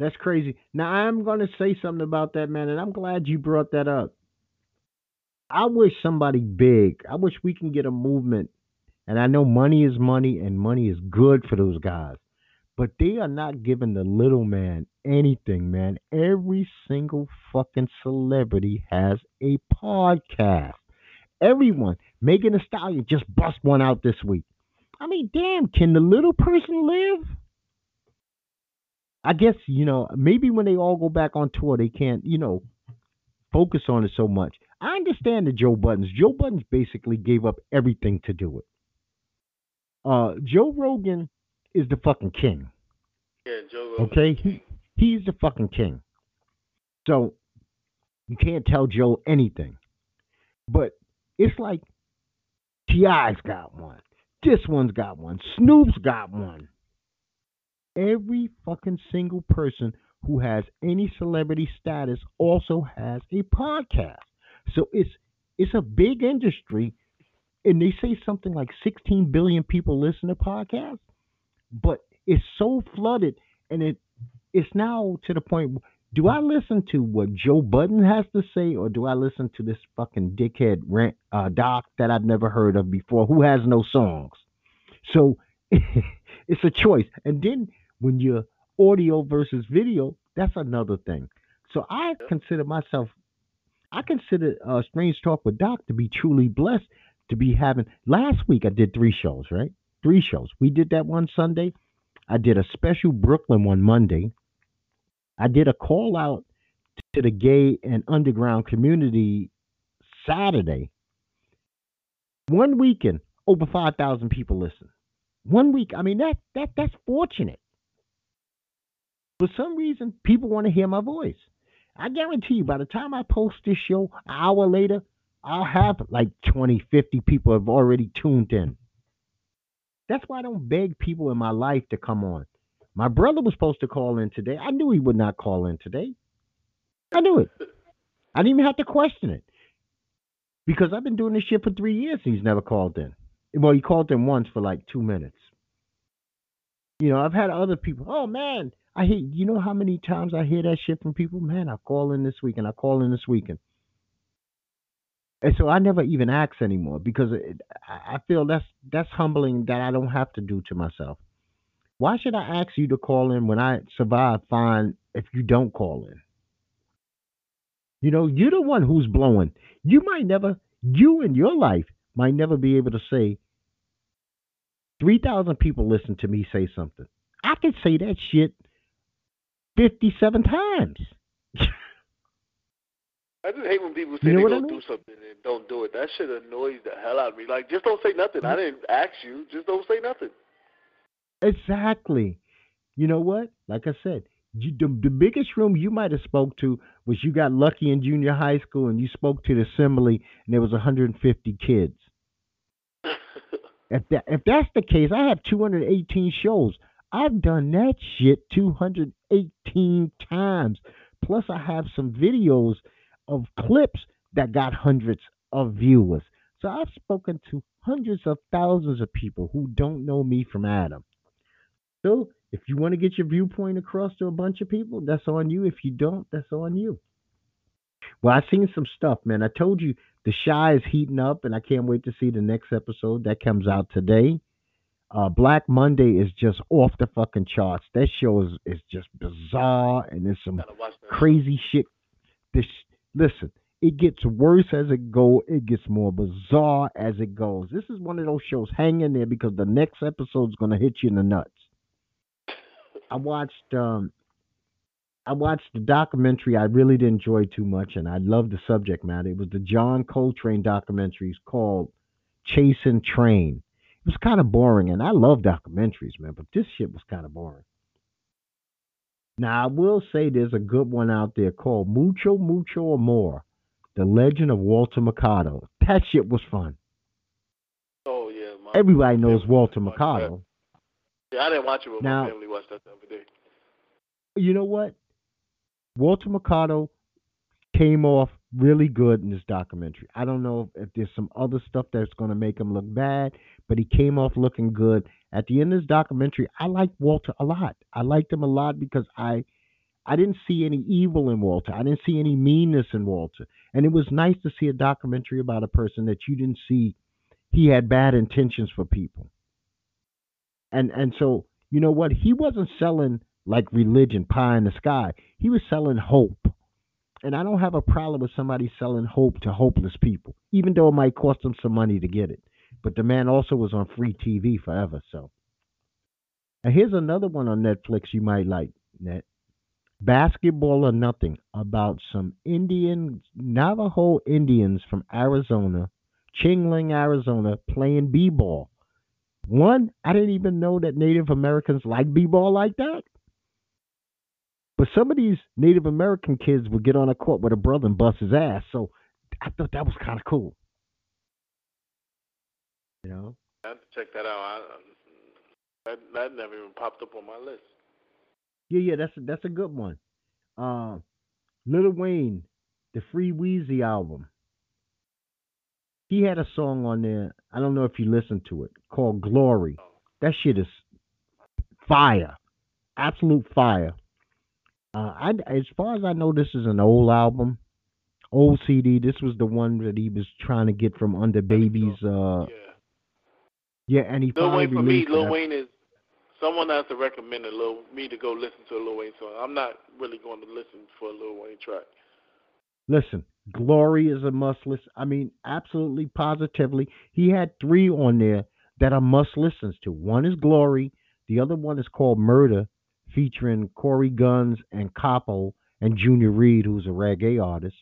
That's crazy. Now I'm going to say something about that, man, and I'm glad you brought that up. I wish somebody big. I wish we can get a movement. And I know money is money, and money is good for those guys. But they are not giving the little man anything, man. Every single fucking celebrity has a podcast. Everyone. Megan Thee Stallion just bust one out this week. I mean, damn, can the little person live? I guess, you know, maybe when they all go back on tour, they can't, you know, focus on it so much. I understand the Joe Buddens. Joe Buddens basically gave up everything to do it. Uh, Joe Rogan is the fucking king. Yeah, Joe Rogan. Okay, he he's the fucking king. So you can't tell Joe anything. But it's like T.I.'s got one. This one's got one. Snoop's got one. Every fucking single person who has any celebrity status also has a podcast. So it's it's a big industry, and they say something like 16 billion people listen to podcasts, but it's so flooded, and it it's now to the point. Do I listen to what Joe Budden has to say, or do I listen to this fucking dickhead rant, uh, doc that I've never heard of before, who has no songs? So it's a choice. And then when you're audio versus video, that's another thing. So I consider myself, I consider uh, Strange Talk with Doc to be truly blessed to be having. Last week I did three shows, right? Three shows. We did that one Sunday. I did a special Brooklyn one Monday. I did a call out to the gay and underground community Saturday. One weekend, over five thousand people listen. One week, I mean that that that's fortunate. For some reason, people want to hear my voice. I guarantee you, by the time I post this show, an hour later, I'll have like 20, 50 people have already tuned in. That's why I don't beg people in my life to come on. My brother was supposed to call in today. I knew he would not call in today. I knew it. I didn't even have to question it. Because I've been doing this shit for three years and he's never called in. Well, he called in once for like two minutes. You know, I've had other people, oh man, I hear you know how many times I hear that shit from people? Man, I call in this weekend, I call in this weekend. And so I never even ask anymore because it, I feel that's that's humbling that I don't have to do to myself. Why should I ask you to call in when I survive fine if you don't call in? You know, you're the one who's blowing. You might never, you in your life might never be able to say, 3,000 people listen to me say something. I could say that shit 57 times. I just hate when people say You know they gonna I mean? do something and don't do it. That shit annoys the hell out of me. Like, just don't say nothing. I didn't ask you. Just don't say nothing. Exactly. You know what? Like I said, you, the, the biggest room you might have spoke to was you got lucky in junior high school and you spoke to the assembly and there was 150 kids. If that if that's the case, I have 218 shows. I've done that shit 218 times. Plus, I have some videos of clips that got hundreds of viewers. So I've spoken to hundreds of thousands of people who don't know me from Adam. So if you want to get your viewpoint across to a bunch of people, that's on you. If you don't, that's on you. Well, I've seen some stuff, man. I told you the shy is heating up, and I can't wait to see the next episode that comes out today. Uh, Black Monday is just off the fucking charts. That show is, is just bizarre, and there's some Gotta watch that. crazy shit. This listen, it gets worse as it go. It gets more bizarre as it goes. This is one of those shows. Hang in there because the next episode's gonna hit you in the nuts. I watched um I watched the documentary I really didn't enjoy too much and I love the subject matter. It was the John Coltrane documentaries called Chasing Trane. It was kind of boring and I love documentaries, man, but this shit was kind of boring. Now I will say there's a good one out there called Mucho Mucho Amor. The Legend of Walter Mercado. That shit was fun. Oh yeah, my Everybody knows Walter watched that. Mercado. Yeah, I didn't watch it, but Now- my family watched that the other day. you know what? Walter Mercado came off really good in this documentary. I don't know if there's some other stuff that's going to make him look bad, but he came off looking good. At the end of this documentary, I liked Walter a lot. I liked him a lot because I I didn't see any evil in Walter. I didn't see any meanness in Walter. And it was nice to see a documentary about a person that you didn't see he had bad intentions for people. And and so, you know what? He wasn't selling like religion, pie in the sky. He was selling hope. And I don't have a problem with somebody selling hope to hopeless people, even though it might cost them some money to get it. But the man also was on free TV forever. So, and here's another one on Netflix you might like. Net Basketball or Nothing about some Indian Navajo Indians from Arizona, Chinle, Arizona, playing b-ball. One, I didn't even know that Native Americans like b-ball like that. But some of these Native American kids would get on a court with a brother and bust his ass. So I thought that was kind of cool. You know? I have to check that out. I, that, that never even popped up on my list. Yeah, yeah, that's a, that's a good one. Uh, Lil Wayne, the Free Weezy album. He had a song on there. I don't know if you listened to it called Glory. That shit is fire, absolute fire. Uh, I, as far as I know, this is an old album, old CD. This was the one that he was trying to get from under Baby's. Uh, Yeah. Yeah, and he Lil finally Wayne for me, Lil. Wayne is someone has to recommend a Lil, me to go listen to a Lil Wayne song. I'm not really going to listen for a Lil Wayne track. Listen, Glory is a must listen. I mean, absolutely, positively. He had three on there that are must listens to. One is Glory. The other one is called Murder, featuring Cory Gunz and Capo and Junior Reid, who's a reggae artist.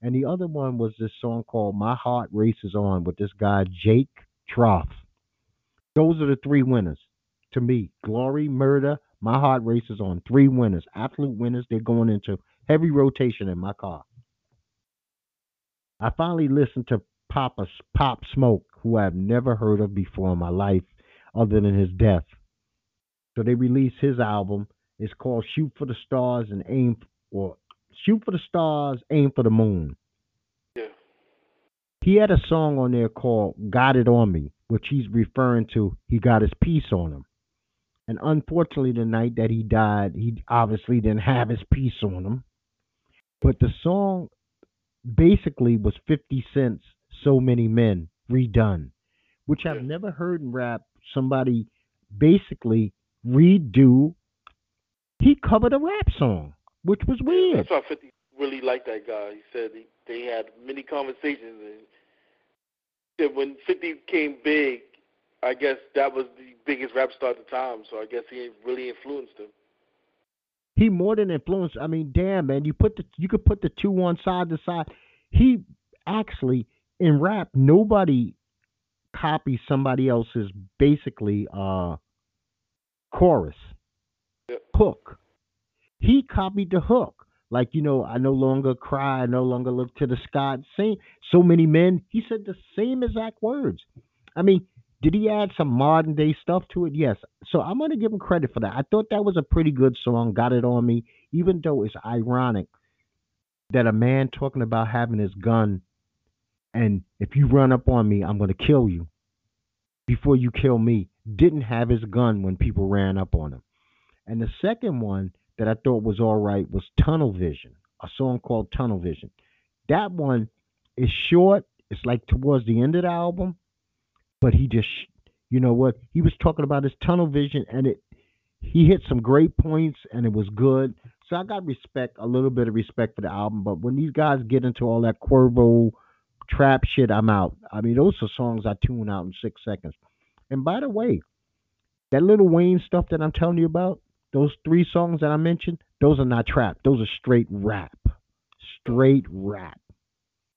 And the other one was this song called My Heart Races On with this guy, Jake Troth. Those are the three winners to me. Glory, Murder, My Heart Races On. Three winners. Absolute winners. They're going into heavy rotation in my car. I finally listened to Papa Pop Smoke, who I've never heard of before in my life, other than his death. So they released his album. It's called Shoot for the Stars and Aim or Shoot for the Stars, Aim for the Moon. He had a song on there called Got It On Me, which he's referring to he got his piece on him. And unfortunately, the night that he died, he obviously didn't have his piece on him. But the song basically was 50 Cent's So Many Men redone, which I've never heard in rap somebody basically redo. He covered a rap song, which was weird. That's why 50 really liked that guy. He said he, they had many conversations, and said when 50 came big, I guess that was the biggest rap star at the time. So I guess he really influenced him. He more than influenced. I mean, damn man, you put the you could put the two on side to side. He actually in rap, nobody copies somebody else's basically uh chorus Yep. hook. He copied the hook. Like you know, I no longer cry, I no longer look to the sky. Same, so many men. He said the same exact words. I mean, did he add some modern day stuff to it? Yes. So I'm gonna give him credit for that. I thought that was a pretty good song. Got it on me, even though it's ironic that a man talking about having his gun and if you run up on me, I'm gonna kill you before you kill me. Didn't have his gun when people ran up on him. And the second one that I thought was all right was Tunnel Vision, a song called Tunnel Vision. That one is short. It's like towards the end of the album, but he just, you know what? He was talking about his tunnel vision, and it he hit some great points, and it was good. So I got respect, a little bit of respect for the album. But when these guys get into all that Cuervo trap shit, I'm out. I mean, those are songs I tune out in six seconds. And by the way, that little Wayne stuff that I'm telling you about, those three songs that I mentioned, those are not trap. Those are straight rap. Straight rap.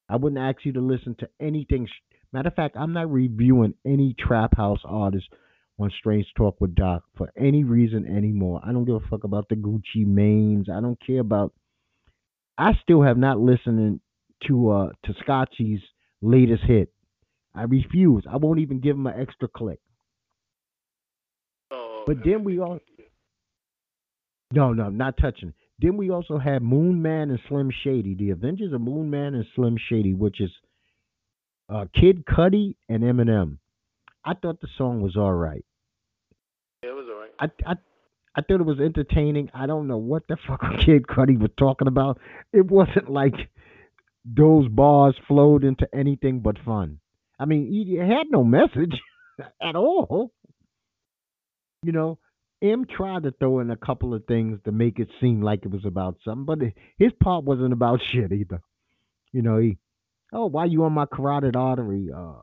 I wouldn't ask you to listen to anything. Matter of fact, I'm not reviewing any trap house artist on Strange Talk with Doc for any reason anymore. I don't give a fuck about the Gucci Manes. I don't care about. I still have not listened to uh to Scotchy's latest hit. I refuse. I won't even give him an extra click. Oh, But then we all no, no, not touching. Then we also had Moon Man and Slim Shady, the Avengers of Moon Man and Slim Shady, which is uh, Kid Cudi and Eminem. I thought the song was all right. Yeah, it was alright. I, I I thought it was entertaining. I don't know what the fuck Kid Cudi was talking about. It wasn't like those bars flowed into anything but fun. I mean, he had no message at all. You know, M tried to throw in a couple of things to make it seem like it was about something, but his part wasn't about shit either. You know, he, oh, why you on my carotid artery? Uh,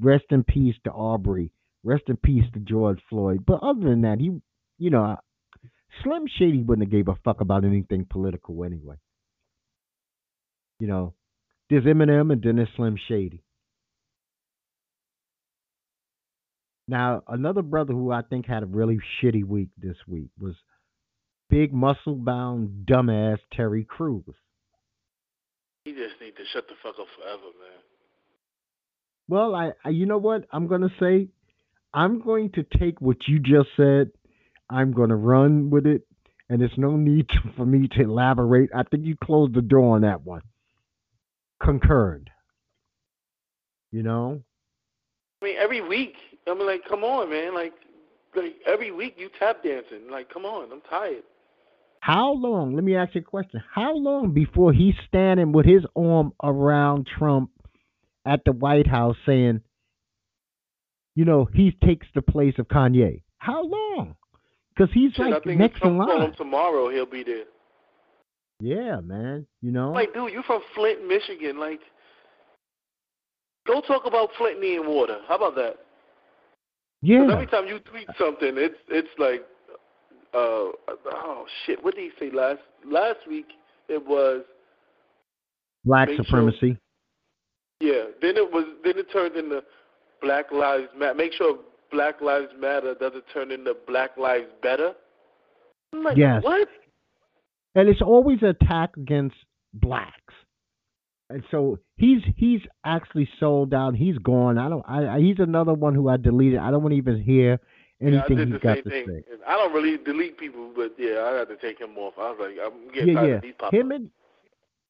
Rest in peace to Aubrey. Rest in peace to George Floyd. But other than that, he, you know, Slim Shady wouldn't have gave a fuck about anything political anyway. You know, there's Eminem and then there's Slim Shady. Now, another brother who I think had a really shitty week this week was big muscle bound dumbass Terry Crews. He just need to shut the fuck up forever, man. Well, I, I you know what I'm gonna say. I'm going to take what you just said. I'm gonna run with it, and there's no need to, for me to elaborate. I think you closed the door on that one. Concurred. You know. I mean, every week. I mean, like, come on, man. Like, like every week you tap dancing. Like, come on. I'm tired. How long? Let me ask you a question. How long before he's standing with his arm around Trump at the White House saying, you know, he takes the place of Kanye? How long? Because he's Shit, like next in line. him tomorrow, he'll be there. Yeah, man. You know. Like, dude, you from Flint, Michigan. Like, go talk about Flint needing water. How about that? Yeah. every time you tweet something, it's it's like, uh, oh shit. What did he say last last week? It was Black sure- supremacy. yeah. Then it was then it turned into Black Lives Matter. Make sure Black Lives Matter doesn't turn into Black Lives Better. Like, Yes. what? and it's always an attack against blacks. And so he's he's actually sold out. He's gone. I don't. I, I he's another one who I deleted. I don't want to even hear anything did he's got to thing. say. I don't really delete people, but yeah, I had to take him off. I was like, I'm getting Yeah, tired yeah. of these pop Him and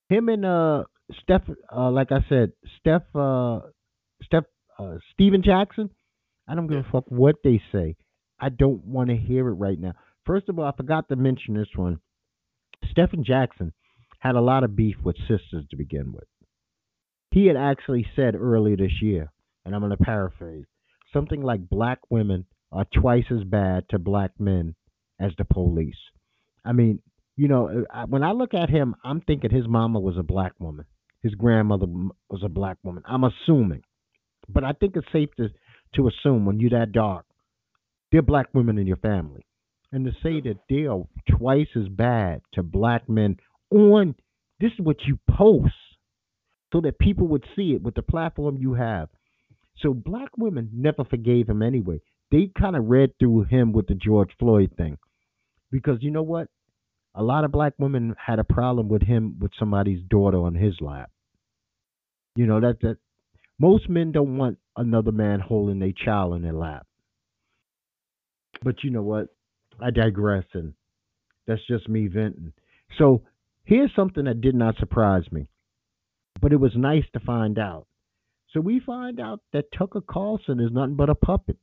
him and uh Steph. Uh, like I said, Steph. Uh, Steph. Uh, Stephen Jackson. I don't give a fuck what they say. I don't want to hear it right now. First of all, I forgot to mention this one. Stephen Jackson had a lot of beef with sisters to begin with. He had actually said earlier this year, and I'm going to paraphrase, something like black women are twice as bad to black men as the police. I mean, you know, when I look at him, I'm thinking his mama was a black woman. His grandmother was a black woman. I'm assuming. But I think it's safe to, to assume when you're that dark, there are black women in your family. And to say that they are twice as bad to black men on this is what you post so that people would see it with the platform you have. So black women never forgave him anyway. They kind of read through him with the George Floyd thing. Because you know what? A lot of black women had a problem with him with somebody's daughter on his lap. You know that that most men don't want another man holding their child in their lap. But you know what? I digress, and that's just me venting. So here's something that did not surprise me, but it was nice to find out. So we find out that Tucker Carlson is nothing but a puppet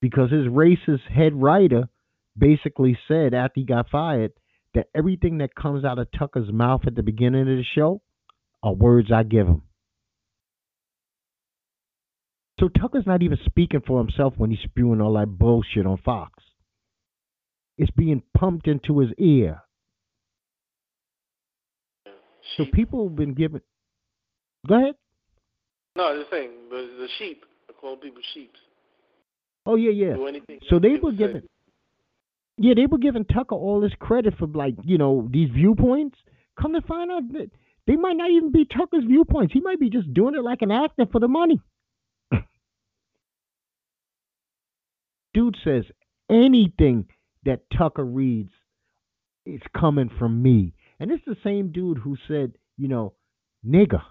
because his racist head writer basically said after he got fired that everything that comes out of Tucker's mouth at the beginning of the show are words I give him. So Tucker's not even speaking for himself when he's spewing all that bullshit on Fox. It's being pumped into his ear. So people have been given. Go ahead. No, just saying, the, the sheep. I call people sheep. Oh yeah, yeah. So they were say. Yeah, they were giving Tucker all this credit for like you know these viewpoints. Come to find out that they might not even be Tucker's viewpoints. He might be just doing it like an actor for the money. Dude says anything that Tucker reads is coming from me, and it's the same dude who said, you know, nigger.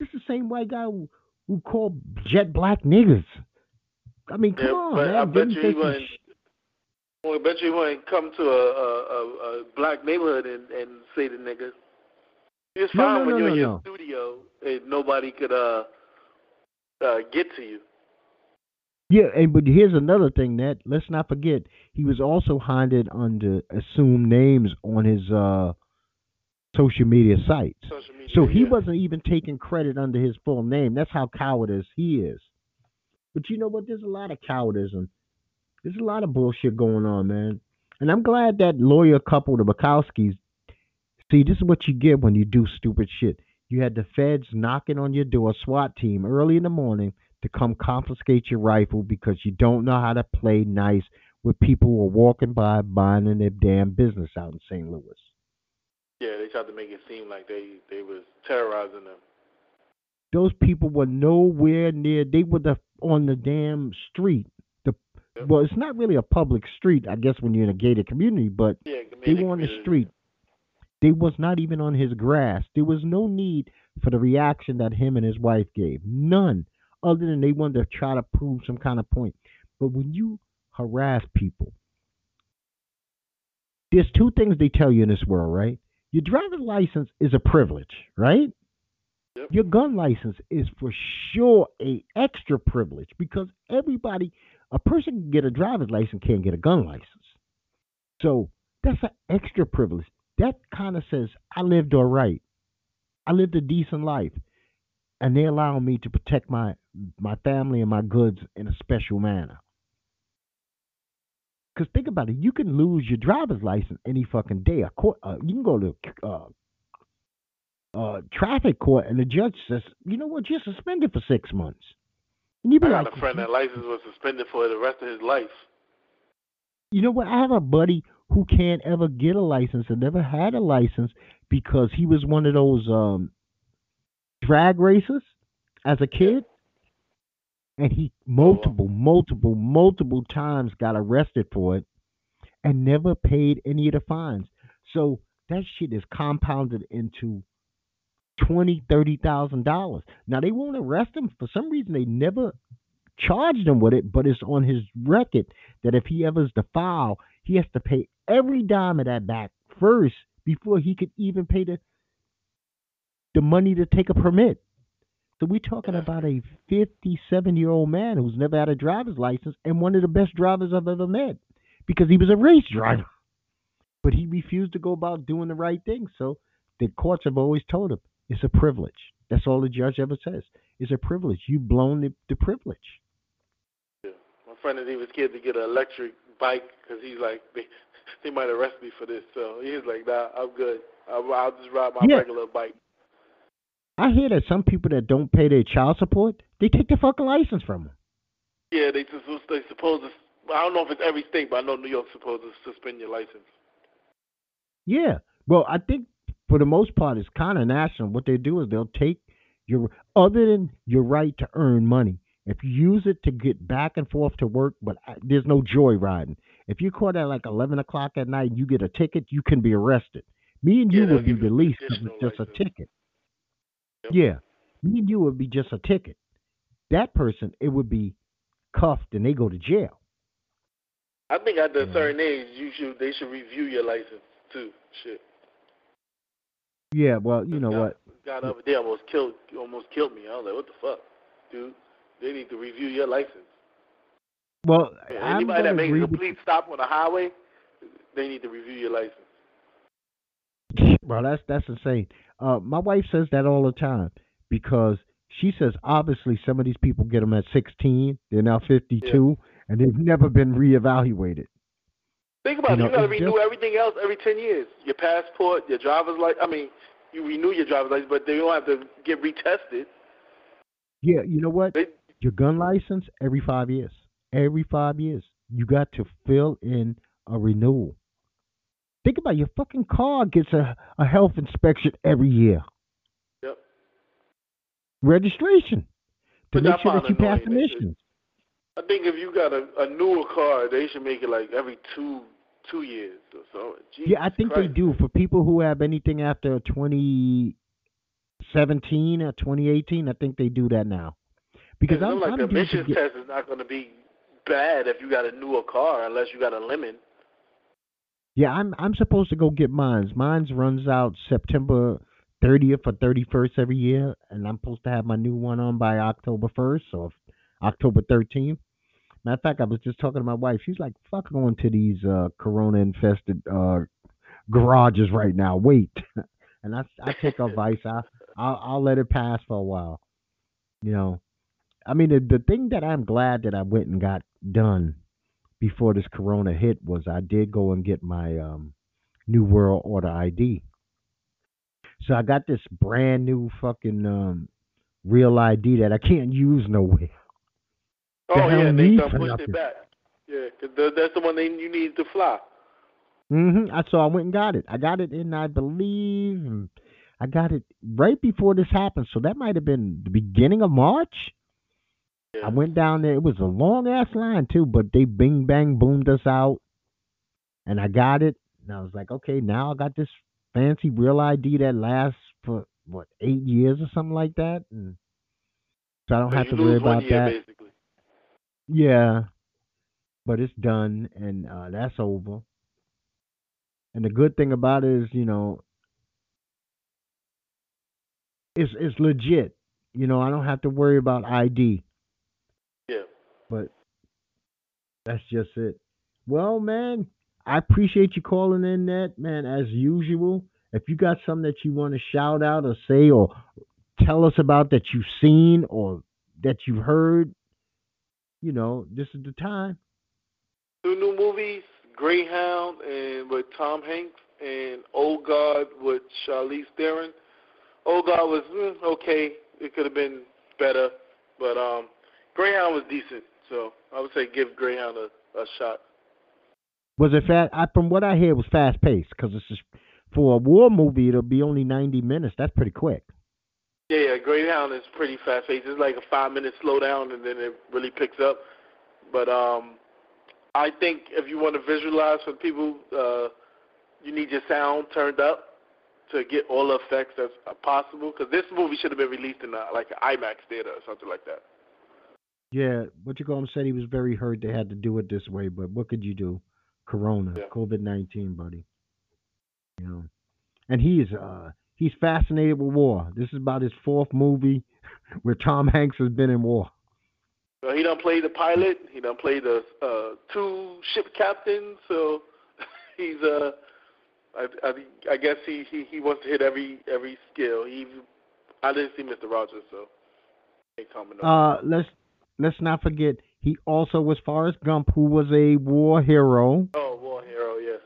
It's the same white guy who, who called jet black niggers. I mean, come Yeah, on, man. I bet you he wouldn't. Well, I bet you he wouldn't come to a, a, a, a black neighborhood and, and say the nigga. It's No, fine no, when no, you're in your studio and nobody could uh, uh get to you. Yeah, and but here's another thing that let's not forget he was also hunted under assumed names on his uh social media sites. Social media. So he yeah. wasn't even taking credit under his full name. That's how cowardice he is. But you know what? There's a lot of cowardice and there's a lot of bullshit going on, man. And I'm glad that lawyer couple, the McCloskeys, see, this is what you get when you do stupid shit. You had the feds knocking on your door, SWAT team, early in the morning to come confiscate your rifle because you don't know how to play nice with people were walking by buying minding their damn business out in St. Louis. Yeah, they tried to make it seem like they they was terrorizing them. Those people were nowhere near. They were the on the damn street. The Yep. well, it's not really a public street, I guess, when you're in a gated community, but Yeah, they were on the street. They was not even on his grass. There was no need for the reaction that him and his wife gave. None. Other than they wanted to try to prove some kind of point. But when you harass people, there's two things they tell you in this world, right? Your driver's license is a privilege, right? Yep. Your gun license is for sure a extra privilege because everybody, a person can get a driver's license, can't get a gun license. So that's an extra privilege. That kind of says I lived all right. I lived a decent life, and they allow me to protect my my family and my goods in a special manner. Because think about it, you can lose your driver's license any fucking day. A court, uh, you can go to uh, uh, traffic court, and the judge says, "You know what? You're suspended for six months." And you be I like, got a friend that license was suspended for the rest of his life. You know what? I have a buddy who can't ever get a license and never had a license because he was one of those um drag racers as a kid. And he multiple, multiple, multiple times got arrested for it and never paid any of the fines. So that shit is compounded into twenty, thirty thousand dollars. Now they won't arrest him for some reason. They never charged him with it, but it's on his record that if he ever's to file, he has to pay every dime of that back first before he could even pay the the money to take a permit. So we're talking Yeah. about a 57 year old man who's never had a driver's license and one of the best drivers I've ever met because he was a race driver. But he refused to go about doing the right thing. So the courts have always told him it's a privilege. That's all the judge ever says. It's a privilege. You've blown the, the privilege. Yeah. My friend is even scared to get an electric bike because he's like, they, they might arrest me for this. So he's like, nah, I'm good. I'll, I'll just ride my Yeah. regular bike. I hear that some people that don't pay their child support, they take their fucking license from them. Yeah, they just they supposed to. I don't know if it's every state, but I know New York's supposed to suspend your license. Yeah. Well, I think for the most part, it's kind of national. What they do is they'll take your, other than your right to earn money, if you use it to get back and forth to work, but I- there's no joy riding. If you caught at like 11 o'clock at night and you get a ticket, you can be arrested. Me and you Yeah, would be released additional it's just a ticket. Yep. Yeah. Me and you would be just a ticket. That person, it would be cuffed and they go to jail. I think at a Yeah. certain age, you should they should review your license too. Shit. Yeah, well, you know Guy- what? Guy the there almost killed almost killed me. I was like, what the fuck, dude? They need to review your license. Well, Anybody that makes a complete stop on the highway, they need to review your license. Well, that's that's insane. Uh, my wife says that all the time because she says obviously some of these people get them at 16, they're now 52, and they've never been reevaluated. Think about You it. know, You got to renew just- everything else every ten years. Your passport, your driver's license. I mean, you renew your driver's license, but they don't have to get retested. Yeah, you know what? They, Your gun license every five years. Every five years, you got to fill in a renewal. Think about it, your fucking car gets a, a health inspection every year. Yep. Registration to Which make sure that you pass emissions. I think if you got a, a newer car, they should make it like every two two years or so. Jesus Yeah, I think they do for people who have anything after 2017 or 2018. I think they do that now because I'm, like I'm the emissions get, test is not going to be bad if you got a newer car, unless you got a lemon. Yeah, I'm I'm supposed to go get mines. Mines runs out September 30th or 31st every year, and I'm supposed to have my new one on by October 1st or October 13th. Matter of fact, I was just talking to my wife. She's like, "Fuck going to these uh, corona infested uh, garages right now. Wait." and I I take advice. I I'll, I'll let it pass for a while. You know, I mean, the, the thing that I'm glad that I went and got done before this corona hit was I did go and get my um, New World Order ID. So I got this brand new fucking um real ID that I can't use nowhere. Oh yeah, they done pushed it back. Yeah, 'cause the, that's the one they you need to fly. hmm I so I went and got it. I got it in I believe I got it right before this happened. So that might have been the beginning of March. Yeah. I went down there. It was a long ass line too, but they bing bang boomed us out, and I got it. And I was like, okay, now I got this fancy real ID that lasts for what eight years or something like that, and so I don't So have to worry about year that. basically. Yeah, but it's done, and uh, that's over. And the good thing about it is, you know, it's it's legit. You know, I don't have to worry about ID. But that's just it. Well, man, I appreciate you calling in, that man, as usual. If you got something that you want to shout out or say or tell us about that you've seen or that you've heard, you know, this is the time. Two new movies, Greyhound and with Tom Hanks and Old Guard with Charlize Theron. Old Guard was mm, okay. It could have been better, but um, Greyhound was decent. So I would say give Greyhound a, a shot. Was it fast? I, from what I hear, it was fast paced because it's just, for a war movie. It'll be only ninety minutes. That's pretty quick. Yeah, yeah, Greyhound is pretty fast paced. It's like a five minute slowdown and then it really picks up. But um I think if you want to visualize for people, uh you need your sound turned up to get all the effects that's possible. Because this movie should have been released in uh, like an IMAX theater or something like that. Yeah, what you call him said he was very hurt they had to do it this way, but what could you do? Corona, Yeah. COVID nineteen, buddy. You know, and he's uh he's fascinated with war. This is about his fourth movie where Tom Hanks has been in war. So he don't play the pilot. He don't play the uh, two ship captains. So he's uh, I, I, I guess he, he he wants to hit every every skill. He I didn't see Mr. Rogers, so. Uh, let's let's not forget he also was Forrest Gump, who was a war hero. oh, War Hero, yes.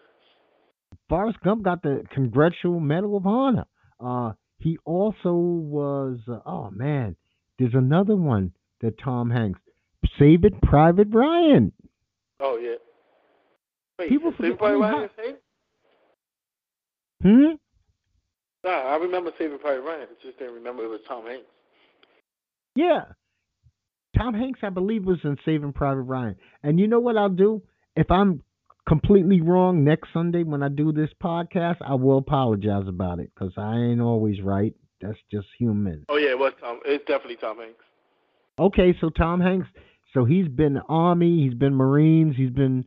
Forrest Gump got the Congressional Medal of Honor. Uh, he also was. Uh, oh man, there's another one that Tom Hanks, Save It, Private Ryan. Oh yeah. Wait, People forget- Private Ryan how- the same? Hmm. Nah, I remember Saving Private Ryan. I just didn't remember it was Tom Hanks. Yeah. Tom Hanks, I believe, was in Saving Private Ryan. And you know what I'll do? If I'm completely wrong next Sunday when I do this podcast, I will apologize about it because I ain't always right. That's just human. Oh yeah, it was Tom. It's definitely Tom Hanks. Okay, so Tom Hanks, so he's been Army, he's been Marines, he's been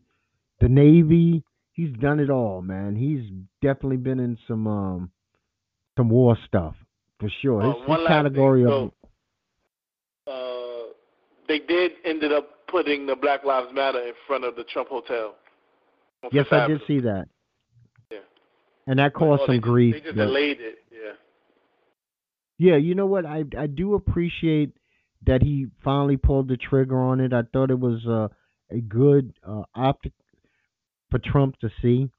the Navy. He's done it all, man. He's definitely been in some um some war stuff for sure. Oh, His, category thing. of So, uh, they did ended up putting the Black Lives Matter in front of the Trump Hotel. yes, I did see that. Yeah. And that caused Oh, some they grief. They just but- delayed it. Yeah. Yeah, you know what? I I do appreciate that he finally pulled the trigger on it. I thought it was uh, a good uh, optic for Trump to see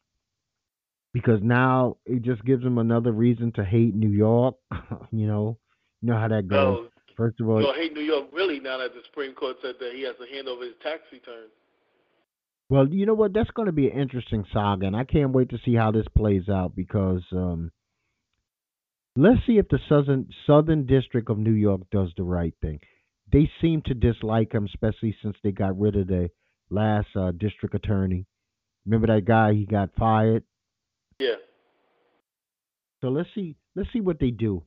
because now it just gives him another reason to hate New York. you know, you know how that goes. First of all, you hate New York really now that the Supreme Court said that he has to hand over his tax return. Well, you know what? That's going to be an interesting saga, and I can't wait to see how this plays out because um, let's see if the southern Southern District of New York does the right thing. They seem to dislike him, especially since they got rid of the last uh, district attorney. Remember that guy? He got fired. Yeah. So let's see. Let's see what they do.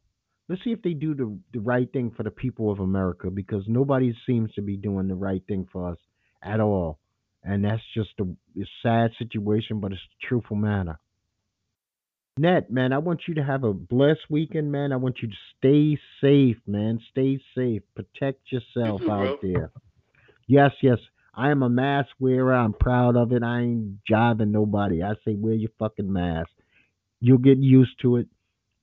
Let's see if they do the the right thing for the people of America because nobody seems to be doing the right thing for us at all, and that's just a, a sad situation, but it's a truthful matter. Net, man, I want you to have a blessed weekend, man. I want you to stay safe, man. Stay safe. Protect yourself You out bro. there. Yes, yes. I am a mask wearer. I'm proud of it. I ain't jiving nobody. I say wear your fucking mask. You'll get used to it.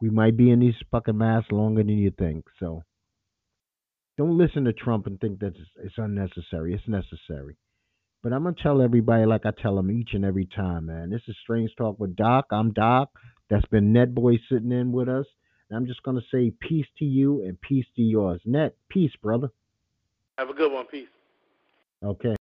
We might be in these fucking masks longer than you think. So don't listen to Trump and think that it's, unnecessary. It's necessary. But I'm gonna tell everybody like I tell them each and every time, man. This is Strange Talk with Doc. I'm Doc. That's been Net Boy sitting in with us. And I'm just gonna say peace to you and peace to yours. Net, peace, brother. Have a good one. Peace. Okay.